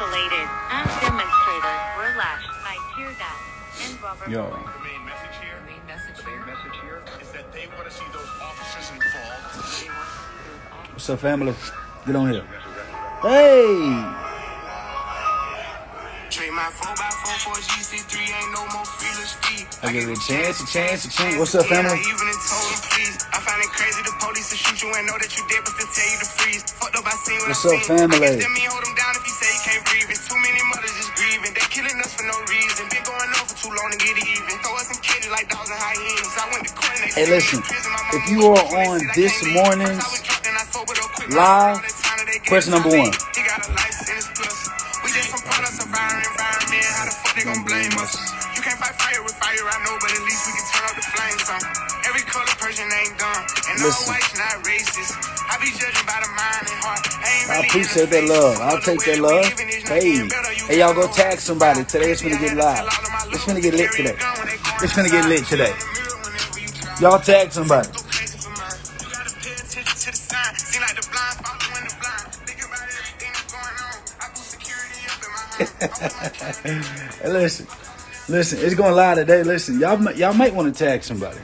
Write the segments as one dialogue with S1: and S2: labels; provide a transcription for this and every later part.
S1: isolated as demonstrators were lashed by tear gas and rubber
S2: Yo.
S1: bullets.
S3: The main message here,
S4: Main message
S3: the main
S4: here.
S3: message here is that they want to see those officers involved.
S4: They want to see those officers
S2: What's up, family? Get on here. Hey!
S5: Trade my 4x4 for GC3, ain't no more feelers fee.
S2: I give it a chance, a chance, a chance. What's up, family?
S5: Yeah, I even told him, please. I find it crazy the police to shoot you and know that you dead, but still tell you to freeze. Fucked up, I seen what
S2: What's
S5: I
S2: up,
S5: seen.
S2: family?
S5: I guess that mean hold him down if you say you can't breathe. It's too many mothers just grieving. They killing us for no reason. Been going on for too long to get even. Throw us some kids like dogs and hyenas. I went to court and they
S2: Hey, listen,
S5: to prison. My
S2: if you are on
S5: they said I
S2: this
S5: can't leave.
S2: morning's
S5: First I was drunk,
S2: Listen.
S5: I
S2: appreciate that love. I'll take that love. Hey, hey, y'all go tag somebody. Today it's gonna get live. It's gonna get lit today. It's gonna get lit today. Y'all tag somebody. listen, listen, it's going live today. Listen, y'all, y'all might want to tag somebody.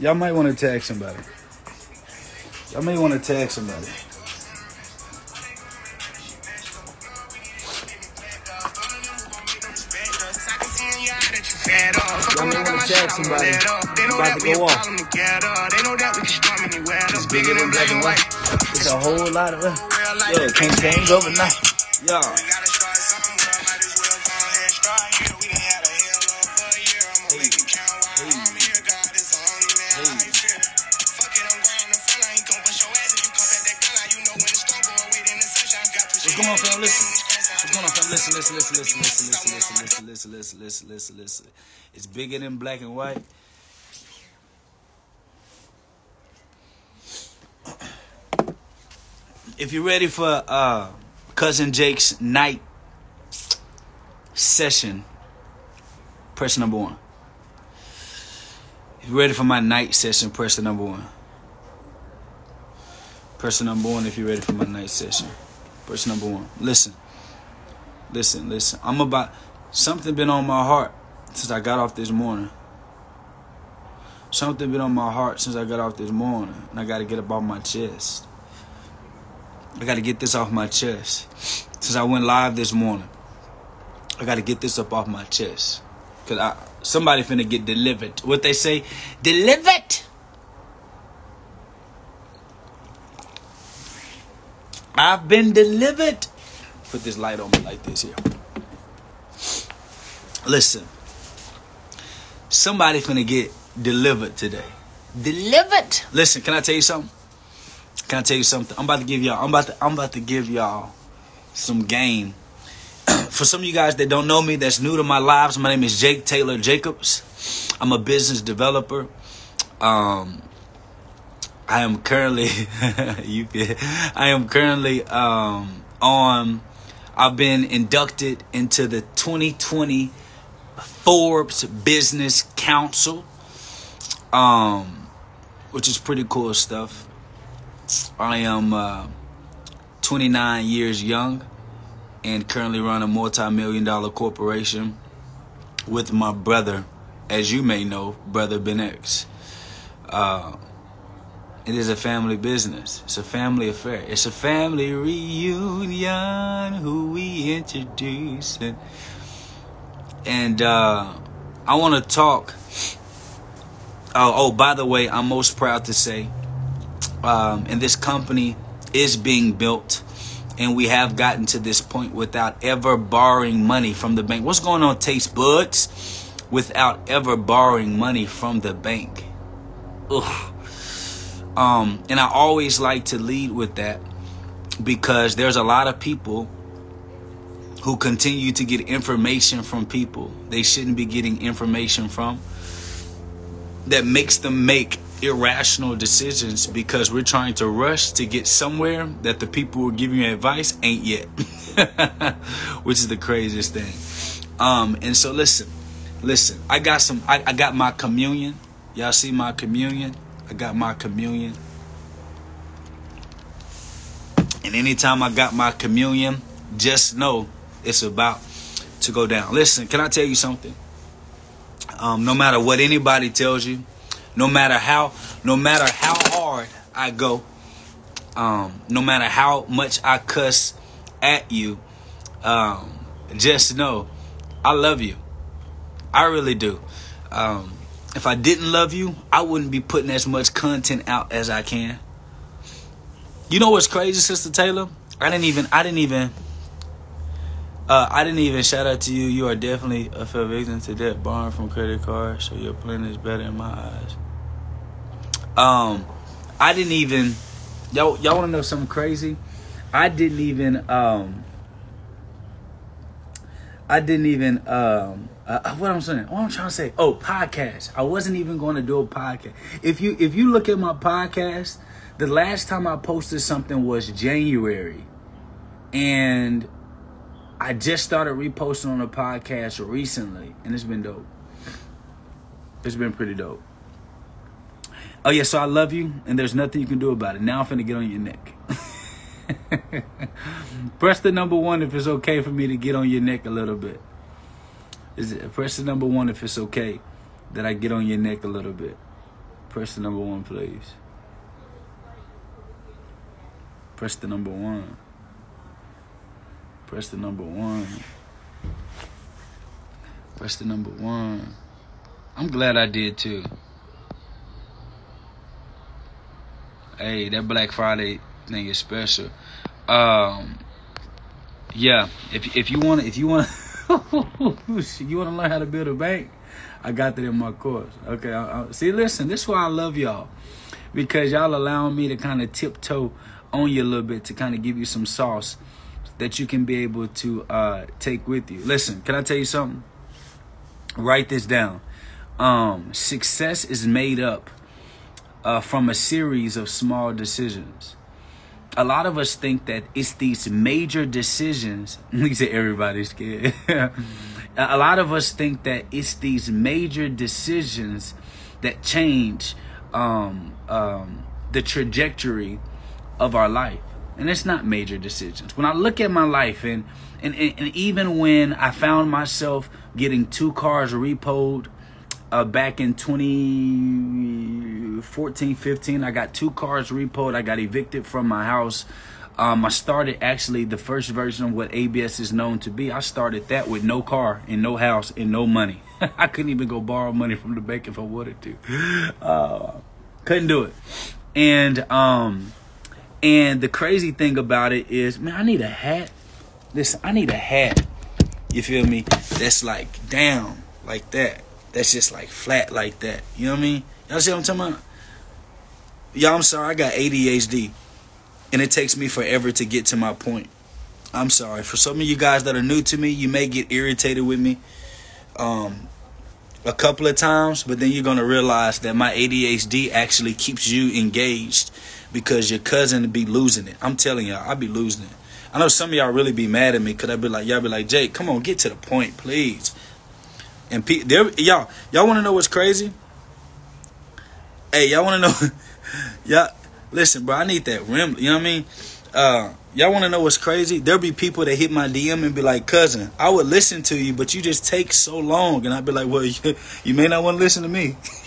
S2: Y'all might want to tag somebody. Y'all may want to tag somebody.
S5: Y'all
S2: may wanna tag somebody. About to go off.
S5: problem. They know that we can storm anywhere. It's bigger than black and white.
S2: It's a whole lot of. Yo, can't change overnight. Yo,
S5: going
S2: on, fam? Listen. What's going on, fam? Listen, listen, listen, listen, listen, listen, listen, listen, listen, listen, listen, listen, listen. It's bigger than black and white. If you're ready for uh, cousin Jake's night session, press number one. If you're ready for my night session, press the number one. Press the number one if you're ready for my night session. Press number one. Listen. Listen, listen. I'm about something been on my heart since I got off this morning. Something been on my heart since I got off this morning. And I gotta get up off my chest. I gotta get this off my chest. Since I went live this morning. I gotta get this up off my chest. Cause I somebody finna get delivered. What they say? Delivered! I've been delivered. Put this light on me like this here. Listen. Somebody finna get delivered today. Delivered. Listen, can I tell you something? Can I tell you something? I'm about to give y'all. I'm about to. I'm about to give y'all some game. For some of you guys that don't know me, that's new to my lives, my name is Jake Taylor Jacobs. I'm a business developer. Um, I am currently you feel, I am currently um on I've been inducted into the 2020 Forbes Business Council um which is pretty cool stuff. I am uh 29 years young and currently run a multi-million dollar corporation with my brother as you may know, brother Ben X. Uh it is a family business. It's a family affair. It's a family reunion. Who we introduce and and uh, I want to talk. Oh, oh, by the way, I'm most proud to say, um, and this company is being built, and we have gotten to this point without ever borrowing money from the bank. What's going on, Taste Buds? Without ever borrowing money from the bank. Ugh. Um, and I always like to lead with that because there's a lot of people who continue to get information from people they shouldn't be getting information from that makes them make irrational decisions because we're trying to rush to get somewhere that the people who are giving you advice ain't yet which is the craziest thing. Um and so listen listen i got some i, I got my communion. Y'all see my communion I got my communion. And anytime I got my communion, just know it's about to go down. Listen, can I tell you something? Um, no matter what anybody tells you, no matter how, no matter how hard I go, um, no matter how much I cuss at you, um, just know I love you. I really do. Um, if I didn't love you, I wouldn't be putting as much content out as I can. You know what's crazy, Sister Taylor? I didn't even. I didn't even. Uh, I didn't even shout out to you. You are definitely a fair victim to debt borrowing from credit cards, so your plan is better in my eyes. Um, I didn't even. Y'all, y'all want to know something crazy? I didn't even. Um, I didn't even. Um, uh, what I'm saying? What I'm trying to say? Oh, podcast. I wasn't even going to do a podcast. If you if you look at my podcast, the last time I posted something was January, and I just started reposting on the podcast recently, and it's been dope. It's been pretty dope. Oh yeah, so I love you, and there's nothing you can do about it. Now I'm finna get on your neck. press the number one if it's okay for me to get on your neck a little bit. Is it press the number one if it's okay that I get on your neck a little bit? Press the number one, please. Press the number one. Press the number one. Press the number one. I'm glad I did too. Hey, that Black Friday thing is special. Um, yeah. If if you want if you want you want to learn how to build a bank, I got that in my course. Okay. I, I, see, listen. This is why I love y'all because y'all allowing me to kind of tiptoe on you a little bit to kind of give you some sauce that you can be able to uh, take with you. Listen, can I tell you something? Write this down. Um, success is made up uh, from a series of small decisions. A lot of us think that it's these major decisions. He said everybody's scared. a lot of us think that it's these major decisions that change um, um, the trajectory of our life. And it's not major decisions. When I look at my life and and, and, and even when I found myself getting two cars repoed uh, back in 2014, 15, I got two cars repoed. I got evicted from my house. Um, I started actually the first version of what ABS is known to be. I started that with no car and no house and no money. I couldn't even go borrow money from the bank if I wanted to. Uh, couldn't do it. And um, and the crazy thing about it is, man, I need a hat. Listen, I need a hat. You feel me? That's like down like that. That's just like flat like that. You know what I mean? Y'all see what I'm talking about? Y'all, I'm sorry, I got ADHD. And it takes me forever to get to my point. I'm sorry. For some of you guys that are new to me, you may get irritated with me um, a couple of times, but then you're going to realize that my ADHD actually keeps you engaged because your cousin be losing it. I'm telling y'all, I be losing it. I know some of y'all really be mad at me because I be like, y'all be like, Jake, come on, get to the point, please. And pe- y'all, y'all want to know what's crazy? Hey, y'all want to know? y'all, listen, bro, I need that rim. You know what I mean? Uh, y'all want to know what's crazy? There'll be people that hit my DM and be like, cousin, I would listen to you, but you just take so long. And I'd be like, well, you, you may not want to listen to me.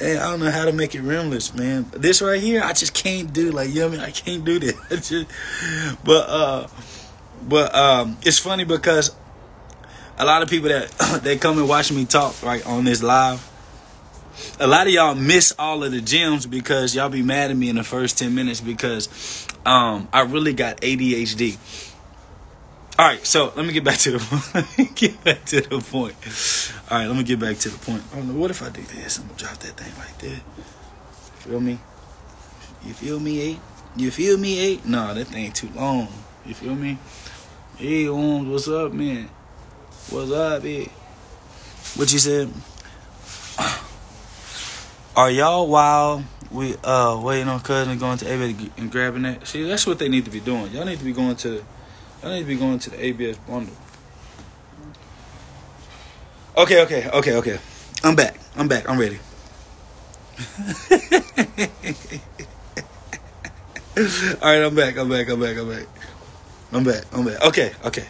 S2: I don't know how to make it rimless, man. This right here, I just can't do. Like, you know what I mean? I can't do this. But, uh, but, um, it's funny because a lot of people that, they come and watch me talk, right, on this live, a lot of y'all miss all of the gems because y'all be mad at me in the first 10 minutes because um, I really got ADHD. All right, so let me get back to the let get back to the point. All right, let me get back to the point. I don't know what if I do this. I'm gonna drop that thing right there. Feel me? You feel me, eight? You feel me, eight? No, that thing too long. You feel me? Hey, what's up, man? What's up, eh? What you said? Are y'all while we uh waiting on cousin going to ABS and grabbing that? See, that's what they need to be doing. Y'all need to be going to y'all need to be going to the ABS bundle. Okay, okay, okay, okay. I'm back. I'm back. I'm ready. All right, I'm back. I'm back. I'm back. I'm back. I'm back. I'm back. Okay, okay.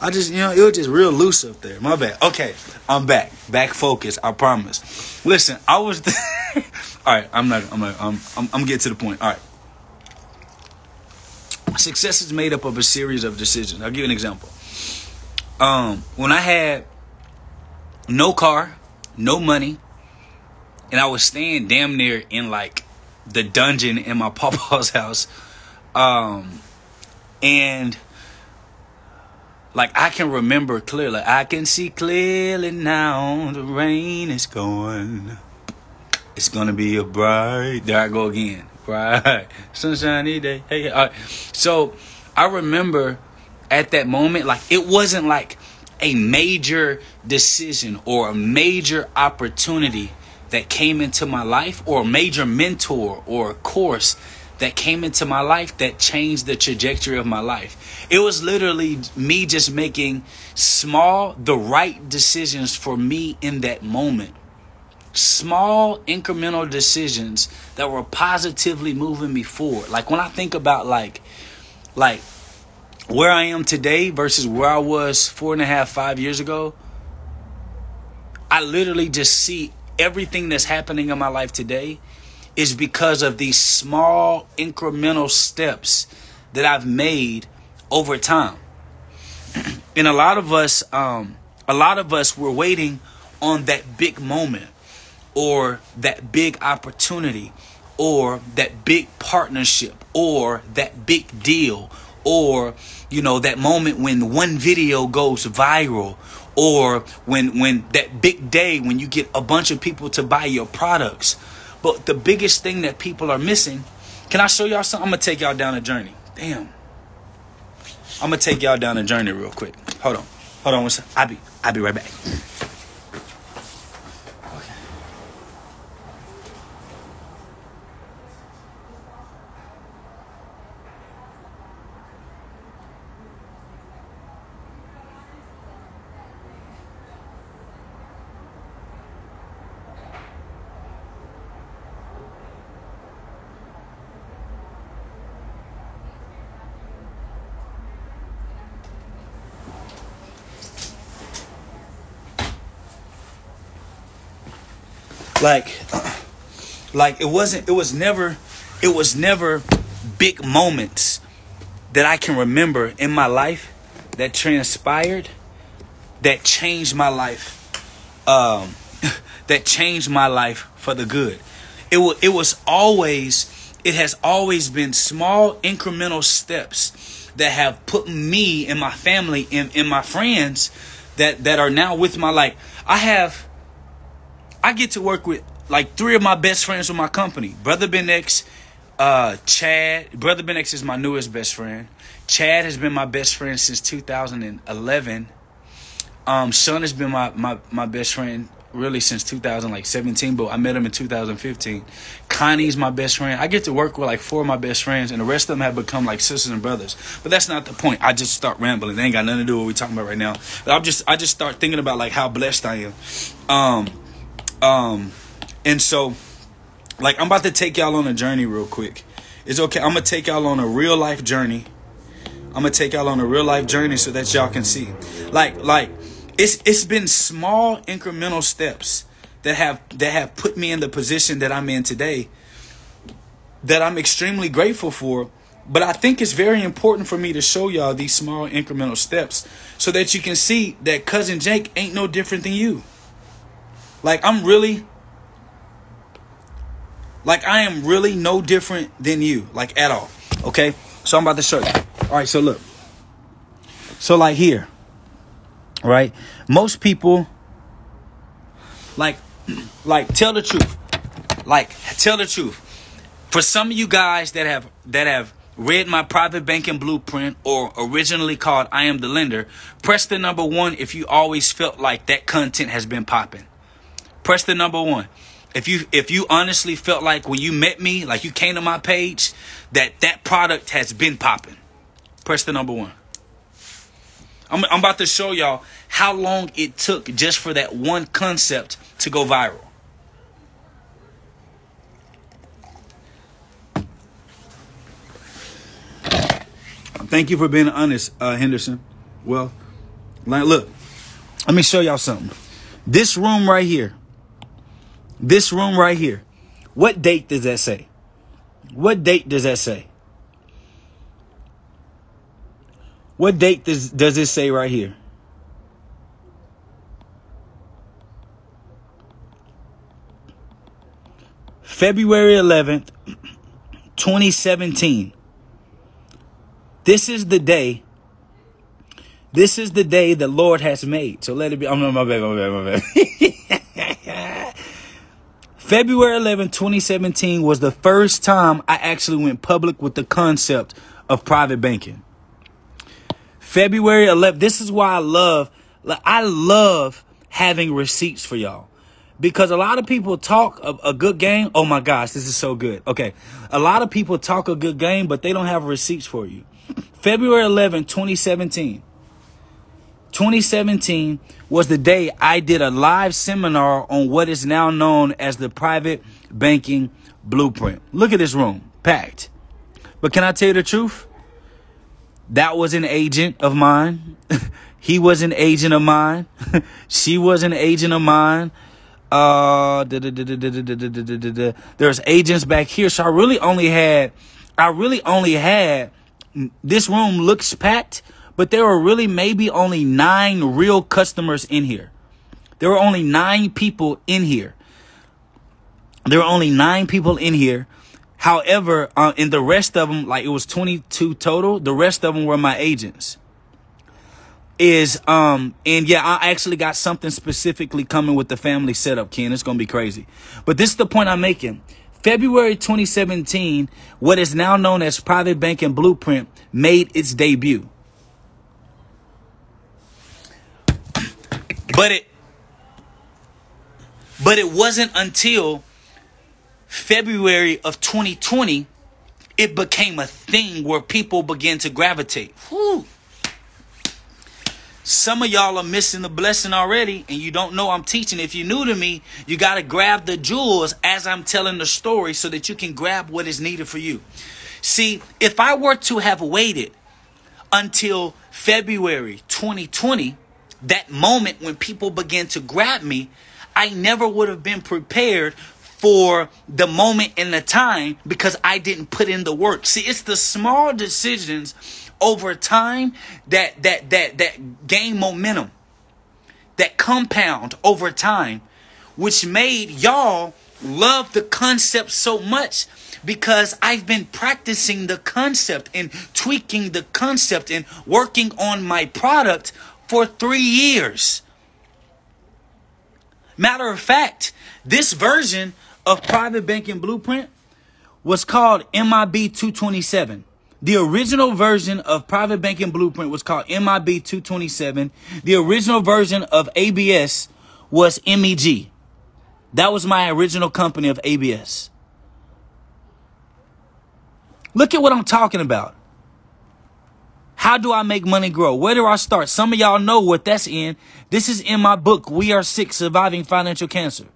S2: I just, you know, it was just real loose up there. My bad. Okay, I'm back. Back focused. I promise. Listen, I was. All right, I'm not. I'm not. I'm. I'm, I'm getting to the point. All right. Success is made up of a series of decisions. I'll give you an example. Um, when I had no car, no money, and I was staying damn near in like the dungeon in my papa's house, um, and like I can remember clearly. I can see clearly now. The rain is gone. It's gonna be a bright. There I go again. Bright sunshiny day. Hey, all right. So I remember at that moment, like it wasn't like a major decision or a major opportunity that came into my life, or a major mentor or a course that came into my life that changed the trajectory of my life. It was literally me just making small, the right decisions for me in that moment. Small incremental decisions that were positively moving me forward. Like when I think about like, like where I am today versus where I was four and a half, five years ago, I literally just see everything that's happening in my life today is because of these small incremental steps that I've made over time. and a lot of us, um, a lot of us were waiting on that big moment or that big opportunity or that big partnership or that big deal or you know that moment when one video goes viral or when when that big day when you get a bunch of people to buy your products but the biggest thing that people are missing can i show y'all something? I'm gonna take y'all down a journey. Damn. I'm gonna take y'all down a journey real quick. Hold on. Hold on one second i'll be i'll be right back like like it wasn't it was never it was never big moments that I can remember in my life that transpired that changed my life um that changed my life for the good it was it was always it has always been small incremental steps that have put me and my family and, and my friends that that are now with my life. I have I get to work with like three of my best friends from my company. Brother Ben X, uh, Chad. Brother Ben X is my newest best friend. Chad has been my best friend since 2011. Um, Sean has been my, my, my best friend really since 2017, but I met him in 2015. Connie's my best friend. I get to work with like four of my best friends, and the rest of them have become like sisters and brothers. But that's not the point. I just start rambling. They ain't got nothing to do with what we're talking about right now. But I'm just I just start thinking about like how blessed I am. Um, um, and so, like, I'm about to take y'all on a journey real quick. It's okay. I'm gonna take y'all on a real life journey. I'm gonna take y'all on a real life journey so that y'all can see. Like, like, it's it's been small incremental steps that have that have put me in the position that I'm in today. That I'm extremely grateful for. But I think it's very important for me to show y'all these small incremental steps so that you can see that cousin Jake ain't no different than you. Like I'm really like I am really no different than you, like at all. Okay? So I'm about to show you. All right, so look. So like here, right? Most people like like tell the truth. Like tell the truth. For some of you guys that have that have read my private banking blueprint or originally called I am the lender, press the number 1 if you always felt like that content has been popping. Press the number 1 if you if you honestly felt like when you met me like you came to my page that that product has been popping press the number one I'm, I'm about to show y'all how long it took just for that one concept to go viral Thank you for being honest, uh, Henderson. Well, like, look, let me show y'all something. This room right here, this room right here, what date does that say? What date does that say? What date does, does it say right here? February 11th, 2017. This is the day. This is the day the Lord has made. So let it be. Oh, my bad, my bad, my bad. February 11, 2017 was the first time I actually went public with the concept of private banking. February 11, This is why I love, I love having receipts for y'all. Because a lot of people talk a, a good game. Oh my gosh, this is so good. Okay. A lot of people talk a good game, but they don't have receipts for you. February 11, 2017. 2017 was the day I did a live seminar on what is now known as the private banking blueprint. Look at this room, packed. But can I tell you the truth? That was an agent of mine. he was an agent of mine. she was an agent of mine. Uh, there's agents back here. So I really only had, I really only had, this room looks packed, but there were really maybe only nine real customers in here. There were only nine people in here. There were only nine people in here. However, uh, in the rest of them, like it was 22 total, the rest of them were my agents. Is, um, and yeah, I actually got something specifically coming with the family setup, Ken. It's going to be crazy. But this is the point I'm making. February 2017, what is now known as Private Banking Blueprint made its debut. But it, but it wasn't until February of 2020 it became a thing where people began to gravitate. Whew. Some of y'all are missing the blessing already, and you don't know I'm teaching. If you're new to me, you got to grab the jewels as I'm telling the story so that you can grab what is needed for you. See, if I were to have waited until February 2020, that moment when people began to grab me, I never would have been prepared for the moment and the time because I didn't put in the work. See, it's the small decisions over time that that that that gain momentum, that compound over time, which made y'all love the concept so much because I've been practicing the concept and tweaking the concept and working on my product for three years. Matter of fact, this version of Private Banking Blueprint was called MIB 227. The original version of Private Banking Blueprint was called MIB 227. The original version of ABS was MEG. That was my original company of ABS. Look at what I'm talking about. How do I make money grow? Where do I start? Some of y'all know what that's in. This is in my book, We Are Sick Surviving Financial Cancer.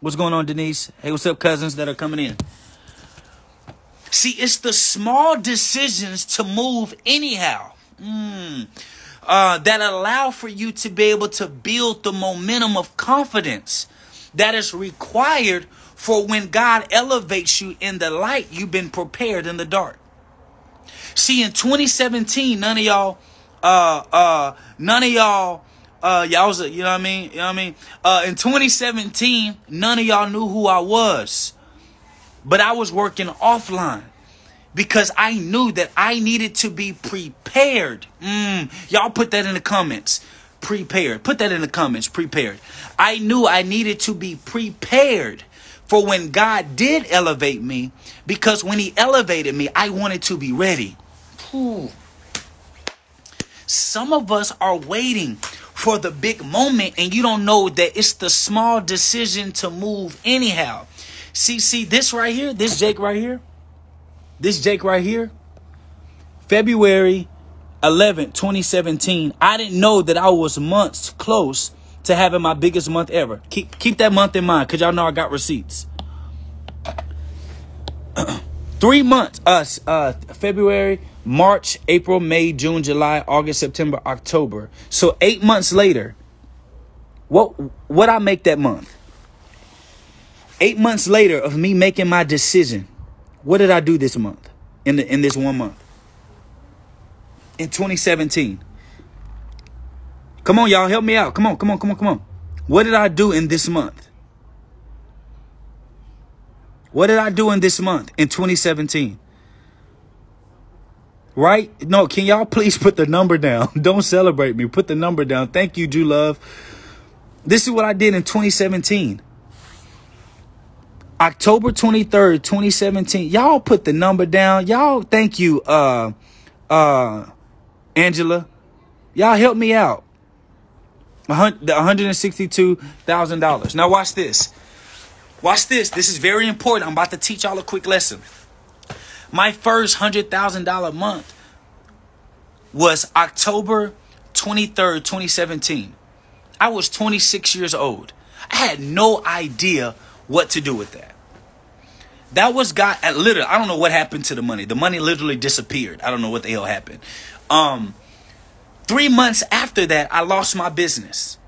S2: What's going on, Denise? Hey, what's up, cousins that are coming in? See, it's the small decisions to move anyhow mm, uh, that allow for you to be able to build the momentum of confidence that is required for when God elevates you in the light, you've been prepared in the dark. See, in 2017, none of y'all, uh, uh, none of y'all, uh, y'all was, you know what I mean? You know what I mean? Uh, in 2017, none of y'all knew who I was, but I was working offline because I knew that I needed to be prepared. Mm, y'all put that in the comments. Prepared. Put that in the comments. Prepared. I knew I needed to be prepared for when God did elevate me because when He elevated me, I wanted to be ready. Whew. Some of us are waiting for the big moment and you don't know that it's the small decision to move anyhow. See, see this right here, this Jake right here, this Jake right here, February 11, 2017, I didn't know that I was months close to having my biggest month ever. Keep keep that month in mind because y'all know I got receipts. Three months, us, uh, February, March, April, May, June, July, August, September, October. So eight months later, what what I make that month? Eight months later of me making my decision, what did I do this month? In the in this one month? In 2017. Come on, y'all, help me out. Come on, come on, come on, come on. What did I do in this month? What did I do in this month in 2017? Right? No, can y'all please put the number down? Don't celebrate me. Put the number down. Thank you, Drew Love. This is what I did in 2017. October 23rd, 2017. Y'all put the number down. Y'all, thank you, uh, uh, Angela. Y'all help me out. A $162,000. Now watch this. Watch this. This is very important. I'm about to teach y'all a quick lesson. My first $100,000 month was October 23rd, 2017. I was 26 years old. I had no idea what to do with that. That was God literally. I don't know what happened to the money. The money literally disappeared. I don't know what the hell happened. Um, three months after that, I lost my business.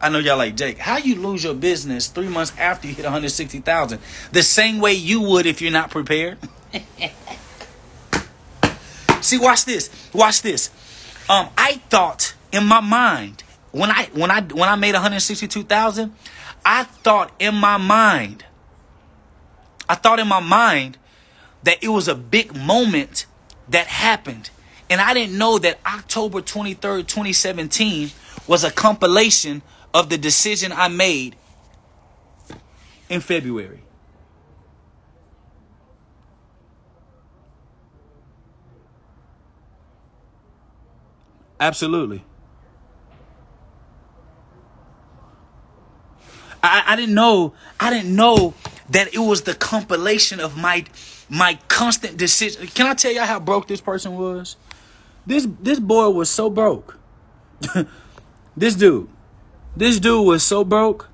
S2: I know y'all like Jake. How you lose your business three months after you hit 160,000? The same way you would if you're not prepared. See, watch this. Watch this. Um, I thought in my mind when I when I when I made 162,000, I thought in my mind, I thought in my mind that it was a big moment that happened. And I didn't know that October 23rd, 2017 was a compilation of the decision I made in February. Absolutely. I, I didn't know I didn't know that it was the compilation of my my constant decision. Can I tell y'all how broke this person was? This this boy was so broke. this dude. This dude was so broke.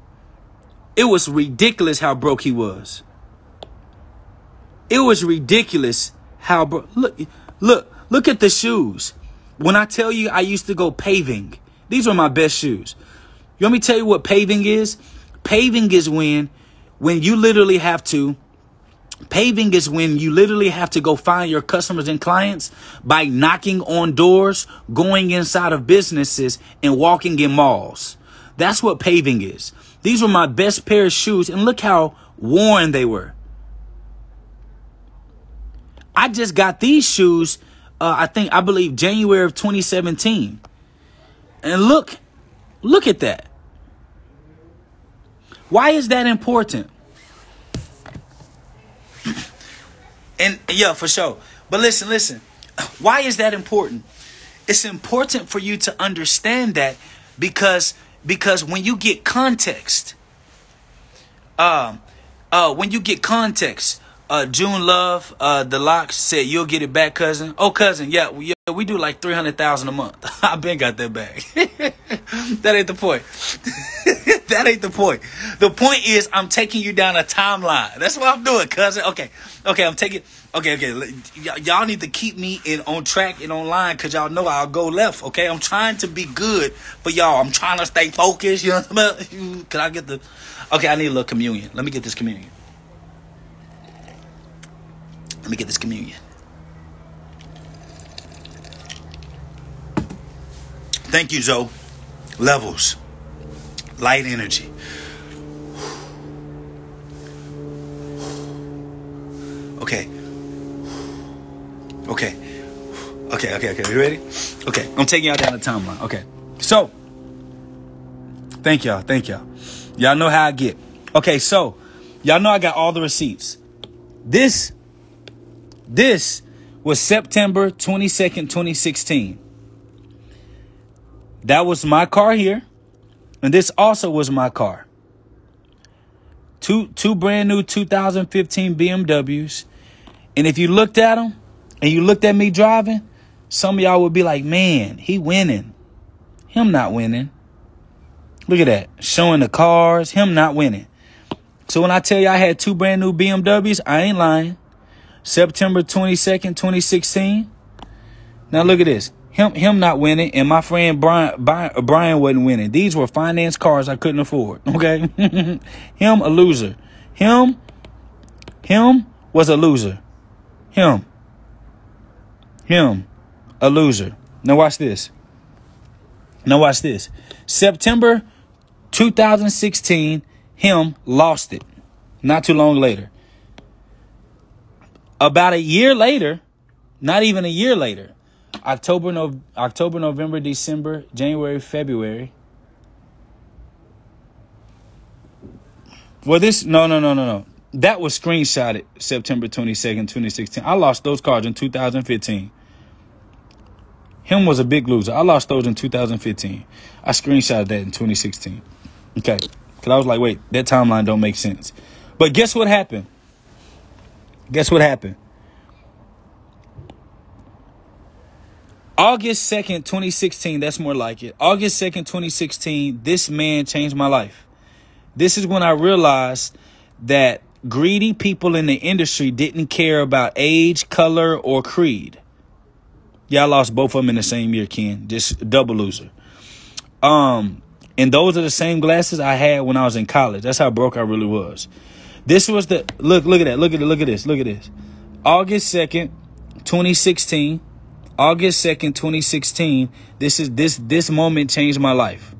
S2: It was ridiculous how broke he was. It was ridiculous how bro- look look look at the shoes. When I tell you I used to go paving, these were my best shoes. You want me to tell you what paving is? Paving is when when you literally have to Paving is when you literally have to go find your customers and clients by knocking on doors, going inside of businesses, and walking in malls. That's what paving is. These were my best pair of shoes, and look how worn they were. I just got these shoes, uh, I think, I believe, January of 2017. And look, look at that. Why is that important? And yeah, for sure. But listen, listen. Why is that important? It's important for you to understand that because because when you get context, um, uh, when you get context, uh, June Love, uh, the locks said you'll get it back, cousin. Oh, cousin, yeah, yeah, we do like three hundred thousand a month. I been got that back. that ain't the point. that ain't the point. The point is I'm taking you down a timeline. That's what I'm doing, cousin. Okay, okay, I'm taking. Okay, okay. y- y'all need to keep me in on track and online because y'all know I'll go left. Okay, I'm trying to be good for y'all. I'm trying to stay focused. You know what I'm saying? Can I get the? Okay, I need a little communion. Let me get this communion. Let me get this communion. Thank you, Zoe. Levels. Light energy. Okay. Okay. Okay, okay, okay. You ready? Okay. I'm taking y'all down the timeline. Okay. So, thank y'all. Thank y'all. Y'all know how I get. Okay, so, y'all know I got all the receipts. This, this was September 22nd, 2016. That was my car here. And this also was my car. Two two brand new 2015 BMWs. And if you looked at them and you looked at me driving, some of y'all would be like, "Man, he winning." Him not winning. Look at that. Showing the cars, him not winning. So when I tell you I had two brand new BMWs, I ain't lying. September 22nd, 2016. Now look at this. Him him not winning and my friend Brian Brian, Brian wasn't winning. These were finance cars I couldn't afford. Okay? him a loser. Him him was a loser. Him. Him a loser. Now watch this. Now watch this. September 2016, him lost it. Not too long later. About a year later, not even a year later, October, no, October, November, December, January, February. Well, this no, no, no, no, no. That was screenshotted September 22nd, 2016. I lost those cards in 2015. Him was a big loser. I lost those in 2015. I screenshotted that in 2016. Okay. Cause I was like, wait, that timeline don't make sense. But guess what happened? Guess what happened? August 2nd, 2016, that's more like it. August 2nd, 2016, this man changed my life. This is when I realized that greedy people in the industry didn't care about age, color, or creed. I lost both of them in the same year, Ken. Just double loser. Um, and those are the same glasses I had when I was in college. That's how broke I really was. This was the look. Look at that. Look at it. Look at this. Look at this. August second, twenty sixteen. August second, twenty sixteen. This is this this moment changed my life.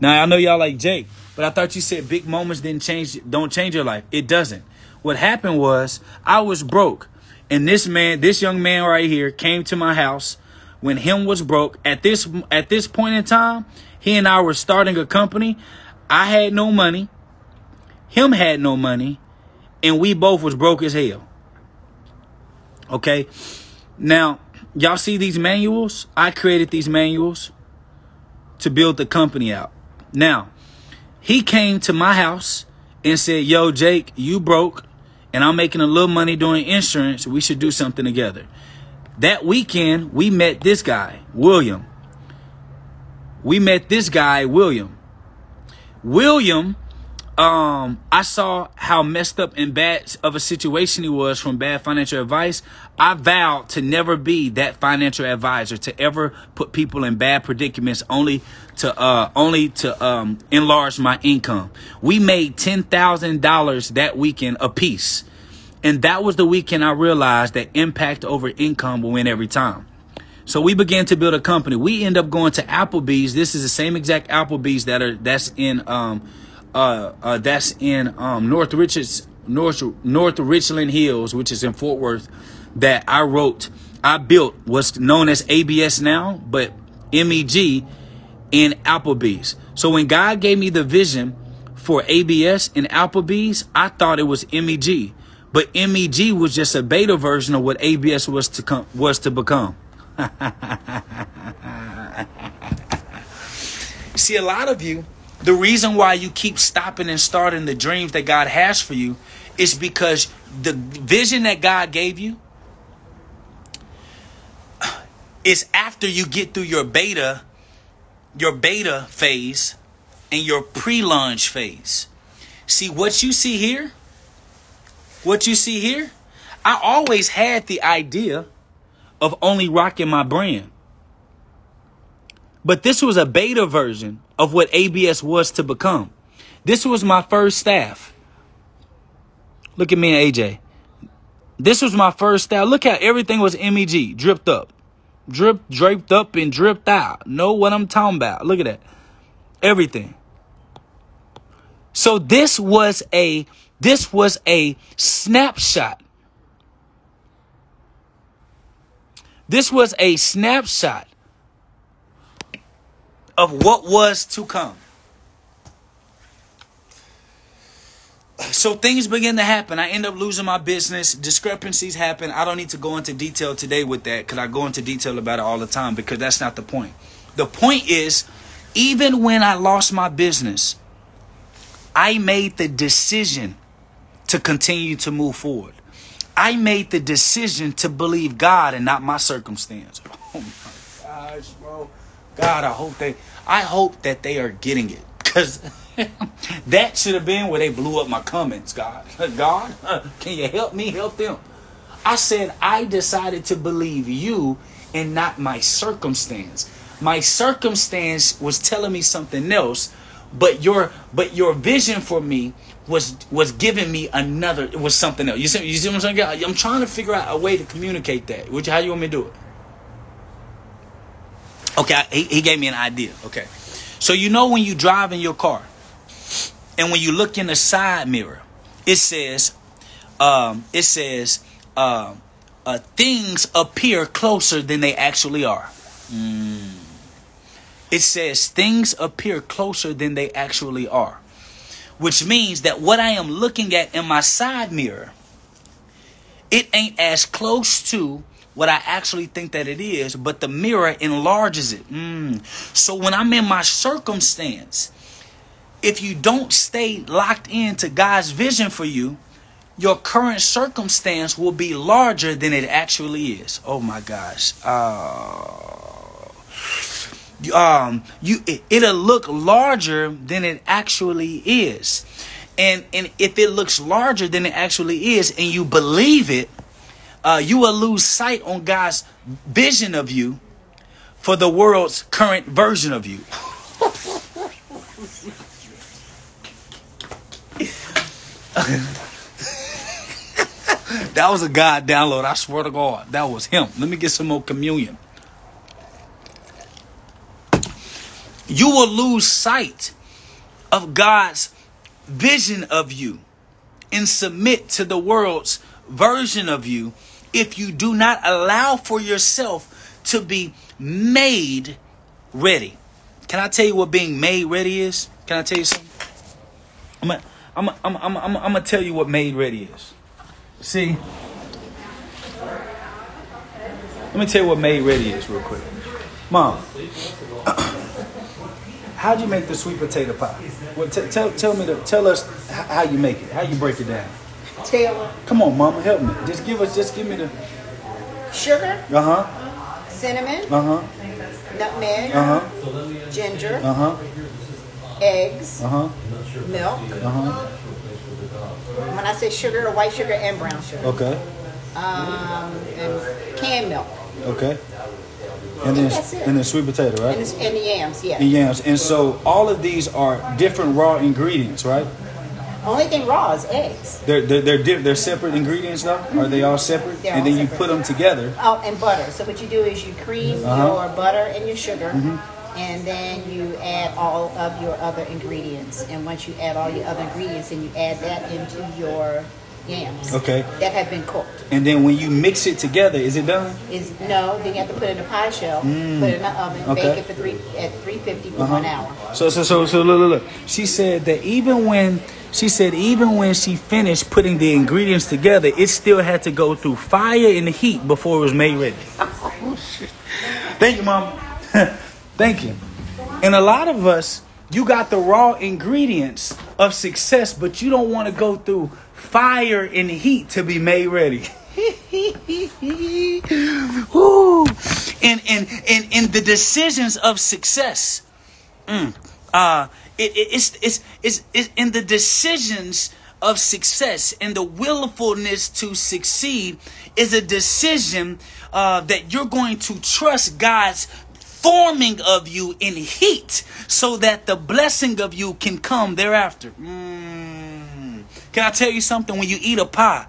S2: Now I know y'all like Jake, but I thought you said big moments didn't change. Don't change your life. It doesn't. What happened was I was broke, and this man, this young man right here, came to my house when him was broke. At this at this point in time, he and I were starting a company. I had no money. Him had no money. And we both was broke as hell. Okay. Now, y'all see these manuals? I created these manuals to build the company out. Now, he came to my house and said, Yo, Jake, you broke and I'm making a little money doing insurance. We should do something together. That weekend, we met this guy, William we met this guy, William. William, um, I saw how messed up and bad of a situation he was from bad financial advice. I vowed to never be that financial advisor, to ever put people in bad predicaments only to uh only to um enlarge my income. We made ten thousand dollars that weekend a piece. And that was the weekend I realized that impact over income will win every time. So we began to build a company. We end up going to Applebee's. This is the same exact Applebee's that are that's in um uh, uh that's in um North Richards North North Richland Hills, which is in Fort Worth, that I wrote I built what's known as ABS now, but MEG in Applebee's. So when God gave me the vision for ABS in Applebee's, I thought it was MEG. But MEG was just a beta version of what ABS was to come was to become. See, a lot of you, the reason why you keep stopping and starting the dreams that God has for you is because the vision that God gave you is after you get through your beta, your beta phase and your pre-launch phase. See what you see here? What you see here? I always had the idea of only rocking my brand. But this was a beta version of what ABS was to become. This was my first staff. Look at me and AJ. This was my first staff. Look how everything was MEG, dripped up. Drip, draped up and dripped out. Know what I'm talking about. Look at that. Everything. So this was a this was a snapshot This was a snapshot of what was to come. So things begin to happen. I end up losing my business. Discrepancies happen. I don't need to go into detail today with that because I go into detail about it all the time because that's not the point. The point is, even when I lost my business, I made the decision to continue to move forward. I made the decision to believe God and not my circumstance. Oh my gosh, bro. God, I hope they I hope that they are getting it. Cause that should have been where they blew up my comments, God. God, can you help me help them? I said, I decided to believe you and not my circumstance. My circumstance was telling me something else, but your but your vision for me was was giving me another it was something else. You see, you see what I'm saying? I'm trying to figure out a way to communicate that. Which how you want me to do it? Okay, he, he gave me an idea. Okay. So you know when you drive in your car and when you look in the side mirror, it says, um, it says, uh, uh, things appear closer than they actually are. Mm. It says things appear closer than they actually are, which means that what I am looking at in my side mirror, it ain't as close to what I actually think that it is, but the mirror enlarges it. Mm. So when I'm in my circumstance, if you don't stay locked into God's vision for you, your current circumstance will be larger than it actually is. Oh my gosh. Uh, um, you it, it'll look larger than it actually is. And and if it looks larger than it actually is and you believe it, uh, you will lose sight on God's vision of you for the world's current version of you. that was a God download. I swear to God, that was him. Let me get some more communion. You will lose sight of God's vision of you and submit to the world's version of you if you do not allow for yourself to be made ready. Can I tell you what being made ready is? Can I tell you something? I'm gonna, I'm I'm I'm I'm gonna tell you what made ready is. See, let me tell you what made ready is real quick. Mom, how'd you make the sweet potato pie? Well, t- tell, tell me, the, tell us how you make it. How you break it down?
S6: Taylor,
S2: Come on, Mama, help me. Just give us, just give me the.
S6: sugar,
S2: Uh huh.
S6: cinnamon,
S2: Uh huh.
S6: nutmeg,
S2: Uh huh.
S6: ginger,
S2: Uh huh.
S6: eggs,
S2: Uh huh.
S6: milk.
S2: Uh huh.
S6: When I say sugar, white sugar and brown sugar.
S2: Okay.
S6: Um, and canned milk.
S2: Okay. And then, and then sweet potato, right?
S6: And, and the yams, yeah.
S2: And yams. And so all of these are different raw ingredients, right?
S6: Only thing raw is eggs.
S2: They're they're they're, di- they're separate ingredients, though. Are they all separate?
S6: They're
S2: and
S6: all
S2: then you
S6: separate.
S2: put them together.
S6: Oh, and butter. So what you do is you cream
S2: Uh-huh. Mm-hmm.
S6: your butter and your sugar, and then you add all of your other ingredients. And once you add all your other ingredients, then you add that into your yams.
S2: Okay.
S6: That have been cooked.
S2: And then when you mix it together, is it done?
S6: Is no, then you have to put it in a pie shell, put it in the oven,
S2: Mm. Okay.
S6: bake it for three at three fifty for one hour.
S2: So so so so look look look. She said that even when she said even when she finished putting the ingredients together, it still had to go through fire and heat before it was made ready. Thank you, mom. Thank you. And a lot of us, you got the raw ingredients of success, but you don't want to go through fire and heat to be made ready. Woo. And, and, and, and the decisions of success. Mm. Uh, it, it, it's, it's, it's, it's in the decisions of success and the willfulness to succeed is a decision uh, that you're going to trust God's forming of you in heat so that the blessing of you can come thereafter. Mm. Can I tell you something? When you eat a pie,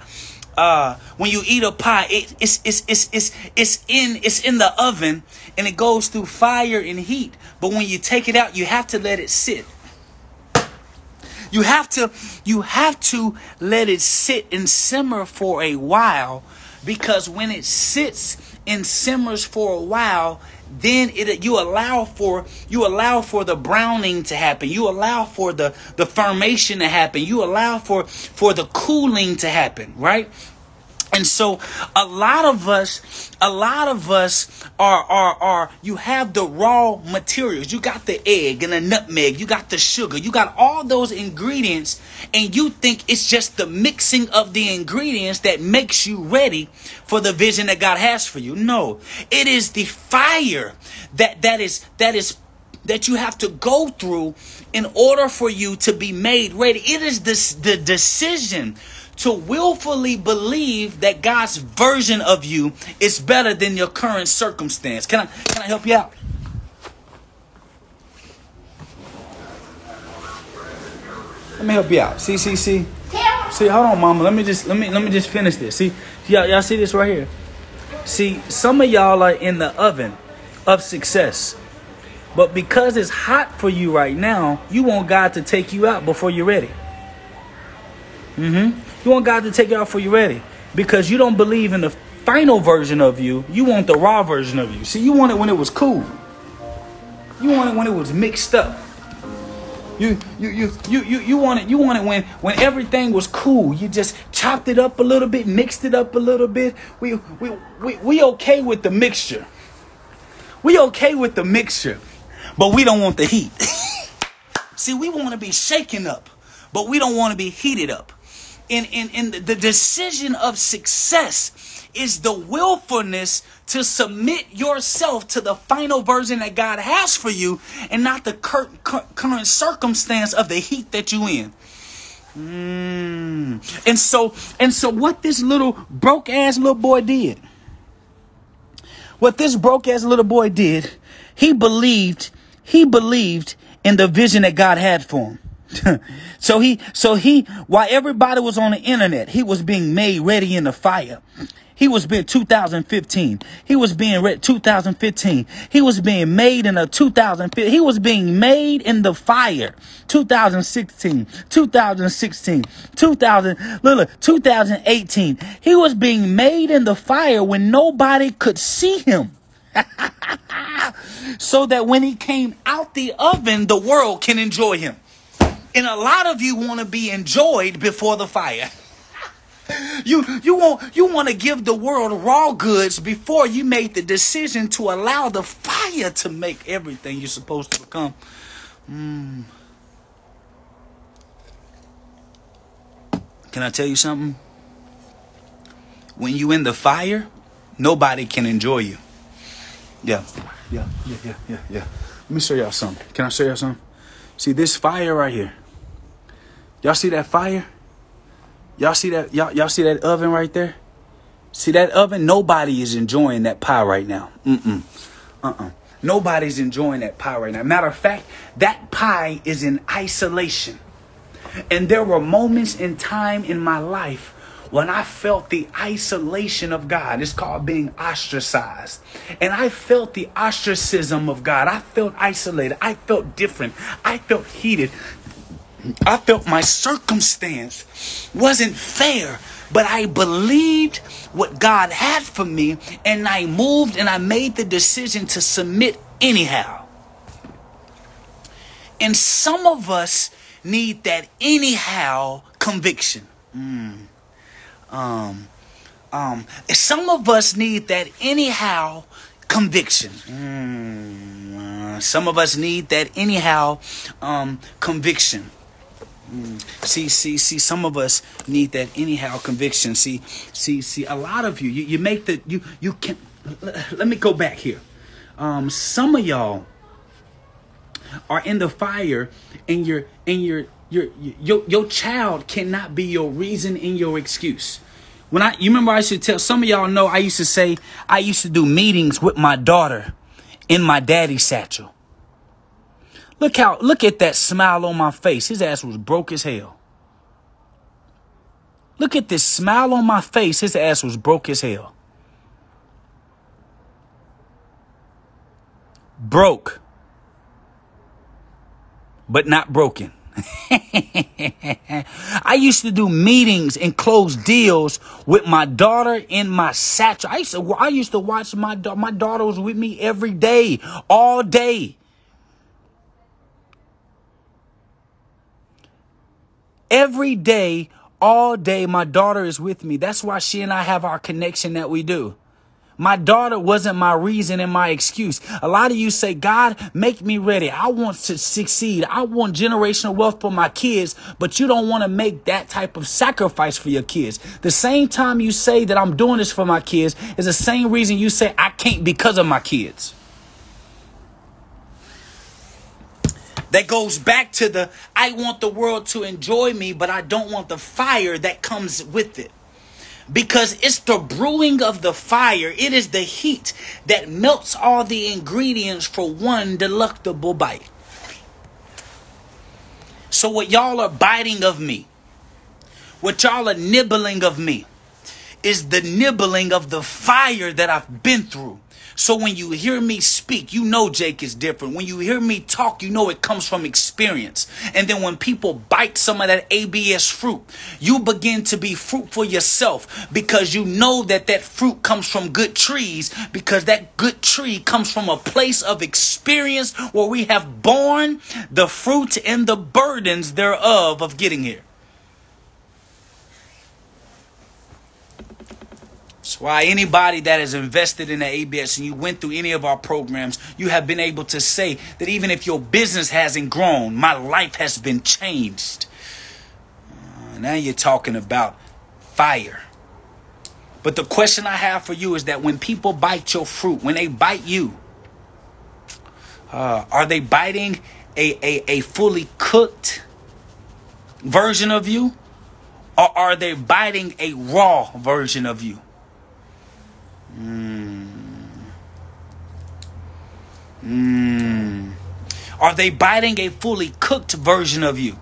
S2: uh, when you eat a pie, it, it's, it's, it's, it's, it's in, it's in the oven and it goes through fire and heat. But when you take it out, you have to let it sit. You have to, you have to let it sit and simmer for a while because when it sits and simmers for a while, then it you allow for you allow for the browning to happen. You allow for the the formation to happen. You allow for for the cooling to happen right and so a lot of us, a lot of us are, are, are, you have the raw materials. You got the egg and the nutmeg. You got the sugar. You got all those ingredients and you think it's just the mixing of the ingredients that makes you ready for the vision that God has for you. No, it is the fire that, that is, that is that you have to go through in order for you to be made ready. It is this the decision to willfully believe that God's version of you is better than your current circumstance. Can I can I help you out? Let me help you out. See, see, see. See, hold on, mama. Let me just let me let me just finish this. See, y'all, y'all see this right here. See, some of y'all are in the oven of success. But because it's hot for you right now, you want God to take you out before you're ready. Mm-hmm. You want God to take it out for you're ready. Because you don't believe in the final version of you. You want the raw version of you. See, you want it when it was cool. You want it when it was mixed up. You you you you you you want it you want it when when everything was cool. You just chopped it up a little bit, mixed it up a little bit. We we we, we okay with the mixture. We okay with the mixture, but we don't want the heat. See, we want to be shaken up, but we don't want to be heated up. In in in the, decision of success is the willfulness to submit yourself to the final version that God has for you and not the cur- cur- current circumstance of the heat that you in. Mm. And so and so what this little broke ass little boy did. What this broke ass little boy did, he believed he believed in the vision that God had for him. so he so he while everybody was on the internet, he was being made ready in the fire. He was being 2015. He was being read 2015. He was being made in a 2015. He was being made in the fire. 2016, 2016, 2000, look, 2018. He was being made in the fire when nobody could see him. so that when he came out the oven, the world can enjoy him. And a lot of you want to be enjoyed before the fire. You you want you want to give the world raw goods before you make the decision to allow the fire to make everything you're supposed to become. Mm. Can I tell you something? When you in the fire, nobody can enjoy you. Yeah, yeah, yeah, yeah, yeah, yeah. Let me show y'all something. Can I show y'all something? See this fire right here. Y'all see that fire? Y'all see that? Y'all, y'all see that oven right there? See that oven? Nobody is enjoying that pie right now. Mm-mm. Uh-uh. Nobody's enjoying that pie right now. Matter of fact, that pie is in isolation. And there were moments in time in my life when I felt the isolation of God. It's called being ostracized. And I felt the ostracism of God. I felt isolated. I felt different. I felt heated. I felt my circumstance wasn't fair, but I believed what God had for me and I moved and I made the decision to submit anyhow. And some of us need that anyhow conviction. Mm. Um, um, some of us need that anyhow conviction. Mm. Uh, some of us need that anyhow um, conviction. See, see, see. Some of us need that anyhow conviction. See, see, see. A lot of you, you, you make the you you can. Let me go back here. Um, some of y'all are in the fire, and your and your your your your child cannot be your reason and your excuse. When I, you remember, I used to tell some of y'all know I used to say I used to do meetings with my daughter in my daddy satchel. Look how, look at that smile on my face. His ass was broke as hell. Look at this smile on my face. His ass was broke as hell. Broke, but not broken. I used to do meetings and close deals with my daughter in my satchel. I used to, I used to watch my. My daughter was with me every day, all day. Every day, all day, my daughter is with me. That's why she and I have our connection that we do. My daughter wasn't my reason and my excuse. A lot of you say, God, make me ready. I want to succeed. I want generational wealth for my kids, but you don't want to make that type of sacrifice for your kids. The same time you say that I'm doing this for my kids is the same reason you say I can't because of my kids. That goes back to the I want the world to enjoy me, but I don't want the fire that comes with it. Because it's the brewing of the fire, it is the heat that melts all the ingredients for one delectable bite. So, what y'all are biting of me, what y'all are nibbling of me, is the nibbling of the fire that I've been through. So when you hear me speak, you know Jake is different. When you hear me talk, you know it comes from experience. And then when people bite some of that ABS fruit, you begin to be fruitful yourself because you know that that fruit comes from good trees because that good tree comes from a place of experience where we have borne the fruit and the burdens thereof of getting here. That's why anybody that is invested in the ABS and you went through any of our programs, you have been able to say that even if your business hasn't grown, my life has been changed. Uh, now you're talking about fire. But the question I have for you is that when people bite your fruit, when they bite you, uh, are they biting a, a, a fully cooked version of you? Or are they biting a raw version of you? Mm. Mm. Are they biting a fully cooked version of you?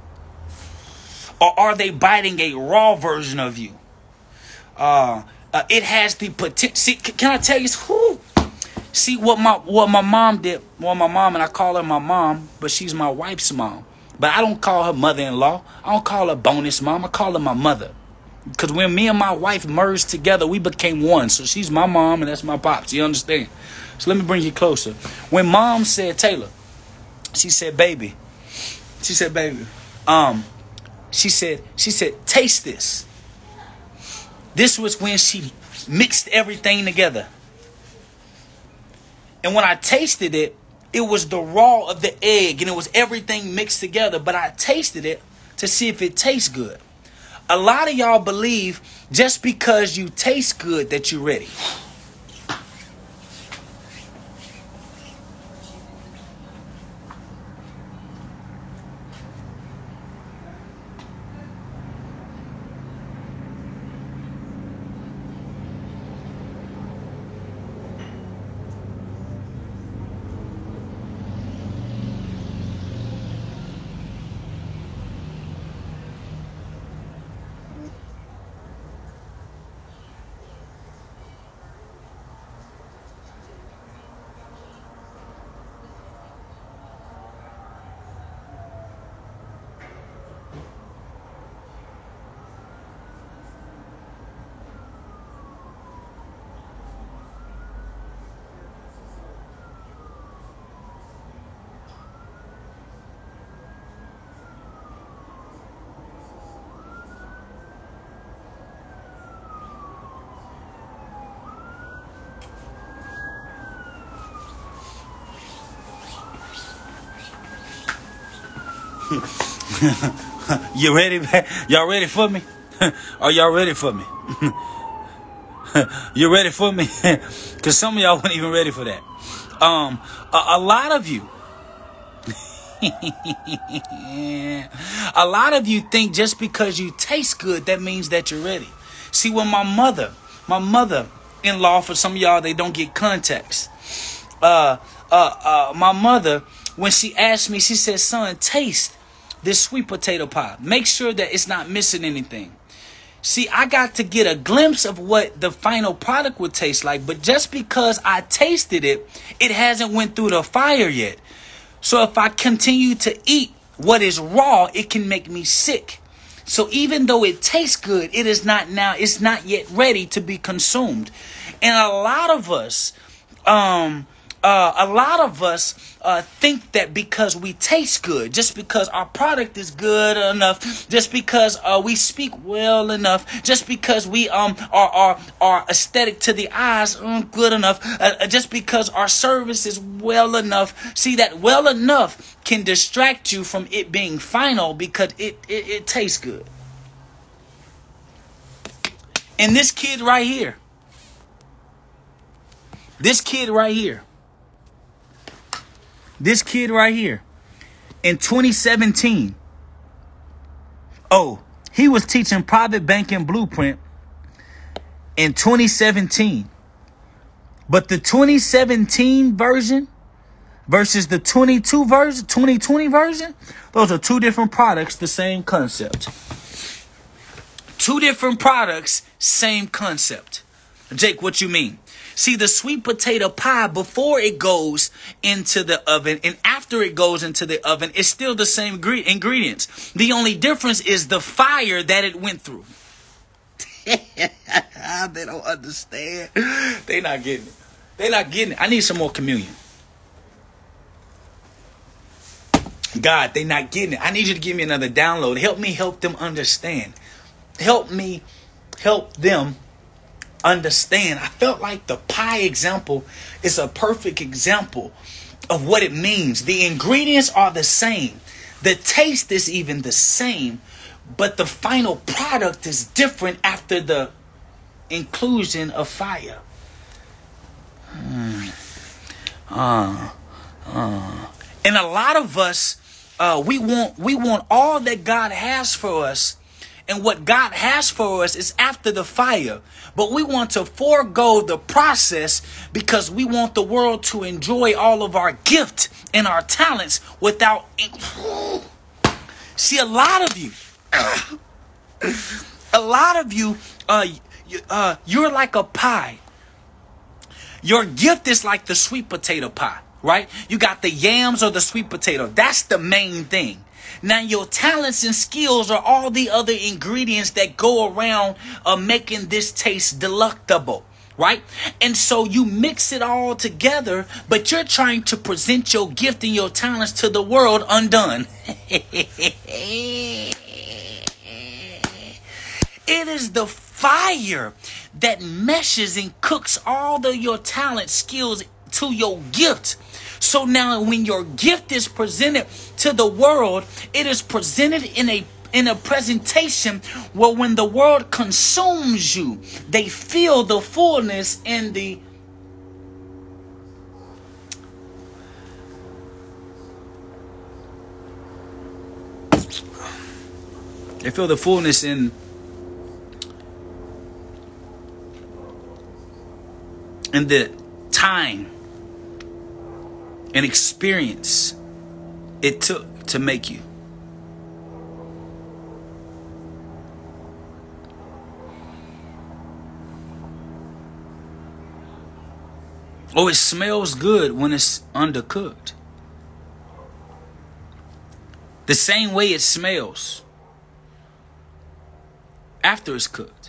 S2: Or are they biting a raw version of you? Uh, uh, it has the potential. See, can I tell you? See what my what my mom did. Well, my mom and I call her my mom, but she's my wife's mom. But I don't call her mother-in-law. I don't call her bonus mom. I call her my mother. Because when me and my wife merged together, we became one. So she's my mom and that's my pops. You understand? So let me bring you closer. When mom said, Taylor, she said, baby, she said, baby, um, she said, she said, taste this. This was when she mixed everything together. And when I tasted it, it was the raw of the egg and it was everything mixed together. But I tasted it to see if it tastes good. A lot of y'all believe just because you taste good that you're ready. you ready? Y'all ready for me? Are y'all ready for me? you ready for me? Because some of y'all weren't even ready for that. Um, a, a lot of you, a lot of you think just because you taste good, that means that you're ready. See, when my mother, my mother-in-law, for some of y'all, they don't get context. Uh, uh, uh, my mother, when she asked me, she said, "Son, taste this sweet potato pie. Make sure that it's not missing anything." See, I got to get a glimpse of what the final product would taste like, but just because I tasted it, it hasn't went through the fire yet. So if I continue to eat what is raw, it can make me sick. So even though it tastes good, it is not now, it's not yet ready to be consumed. And a lot of us, um, uh, a lot of us uh, think that because we taste good, just because our product is good enough, just because uh, we speak well enough, just because we um are are, are aesthetic to the eyes mm, good enough, uh, uh, just because our service is well enough. See that well enough can distract you from it being final because it, it, it tastes good. And this kid right here, this kid right here, this kid right here, in 2017. Oh, he was teaching private banking blueprint in 2017. But the 2017 version versus the 22 version, 2020 version, those are two different products, the same concept. Two different products, same concept. Jake, what you mean? See, the sweet potato pie before it goes into the oven and after it goes into the oven, it's still the same gre- ingredients. The only difference is the fire that it went through. they don't understand. They not getting it. They not getting it. I need some more communion. God, they not getting it. I need you to give me another download. Help me help them understand. Help me help them understand. I felt like the pie example is a perfect example of what it means. The ingredients are the same. The taste is even the same, but the final product is different after the inclusion of fire. Hmm. Uh, uh. And a lot of us, uh, we want we want all that God has for us, and what God has for us is after the fire. But we want to forego the process because we want the world to enjoy all of our gift and our talents without. See, a lot of you, a lot of you, uh, uh, you're like a pie. Your gift is like the sweet potato pie, right? You got the yams or the sweet potato. That's the main thing. Now, your talents and skills are all the other ingredients that go around uh, making this taste delectable, right? And so you mix it all together, but you're trying to present your gift and your talents to the world undone. It is the fire that meshes and cooks all of your talent skills to your gift. So now when your gift is presented to the world, it is presented in a in a presentation where when the world consumes you, they feel the fullness and the they feel the fullness in and the time and experience it took to make you. Oh, it smells good when it's undercooked. The same way it smells after it's cooked.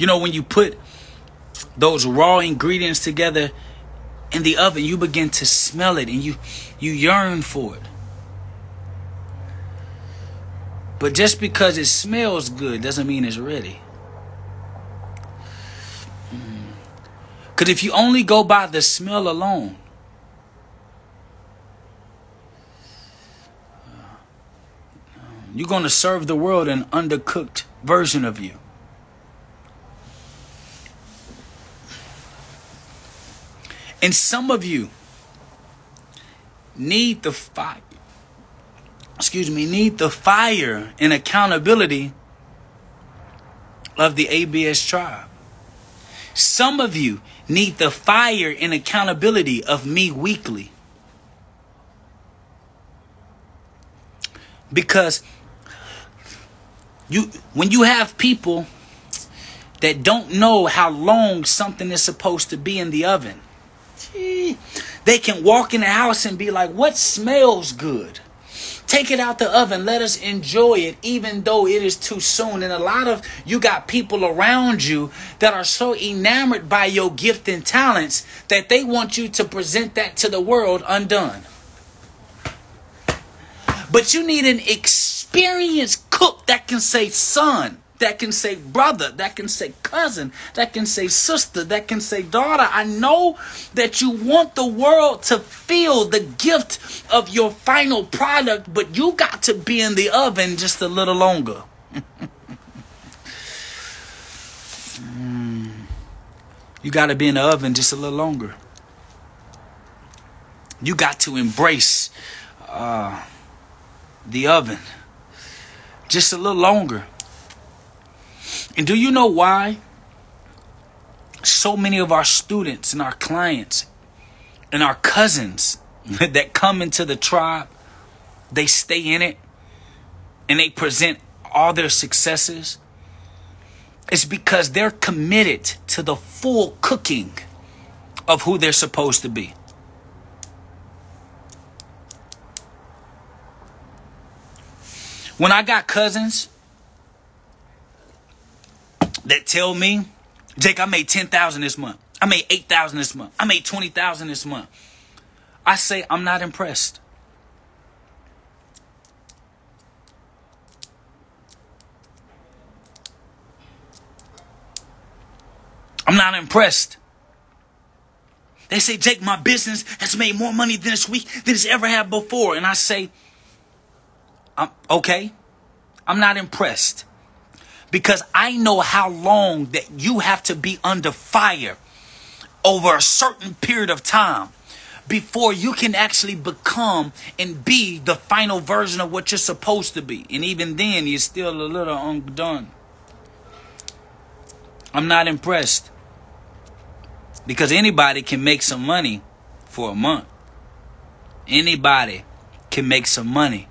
S2: You know, when you put those raw ingredients together in the oven, you begin to smell it and you you yearn for it. But just because it smells good doesn't mean it's ready. Mm. Because if you only go by the smell alone, you're going to serve the world an undercooked version of you. And some of you need the fire. Excuse me, need the fire and accountability of the ABS tribe. Some of you need the fire and accountability of me weekly. Because you when you have people that don't know how long something is supposed to be in the oven, they can walk in the house and be like, What smells good? Take it out the oven. Let us enjoy it, even though it is too soon. And a lot of you got people around you that are so enamored by your gift and talents that they want you to present that to the world undone. But you need an experienced cook that can say, Son, that can say brother, that can say cousin, that can say sister, that can say daughter. I know that you want the world to feel the gift of your final product, but you got to be in the oven just a little longer. You got to be in the oven just a little longer. You got to embrace uh, the oven just a little longer. And do you know why? So many of our students and our clients and our cousins that come into the tribe, they stay in it and they present all their successes. It's because they're committed to the full cooking of who they're supposed to be. When I got cousins that tell me, Jake, I made 10,000 this month. I made 8,000 this month. I made 20,000 this month. I say, I'm not impressed. I'm not impressed. They say, Jake, my business has made more money this week than it's ever had before. And I say, I'm, okay, I'm not impressed. Because I know how long that you have to be under fire over a certain period of time before you can actually become and be the final version of what you're supposed to be. And even then, you're still a little undone. I'm not impressed. Because anybody can make some money for a month. Anybody can make some money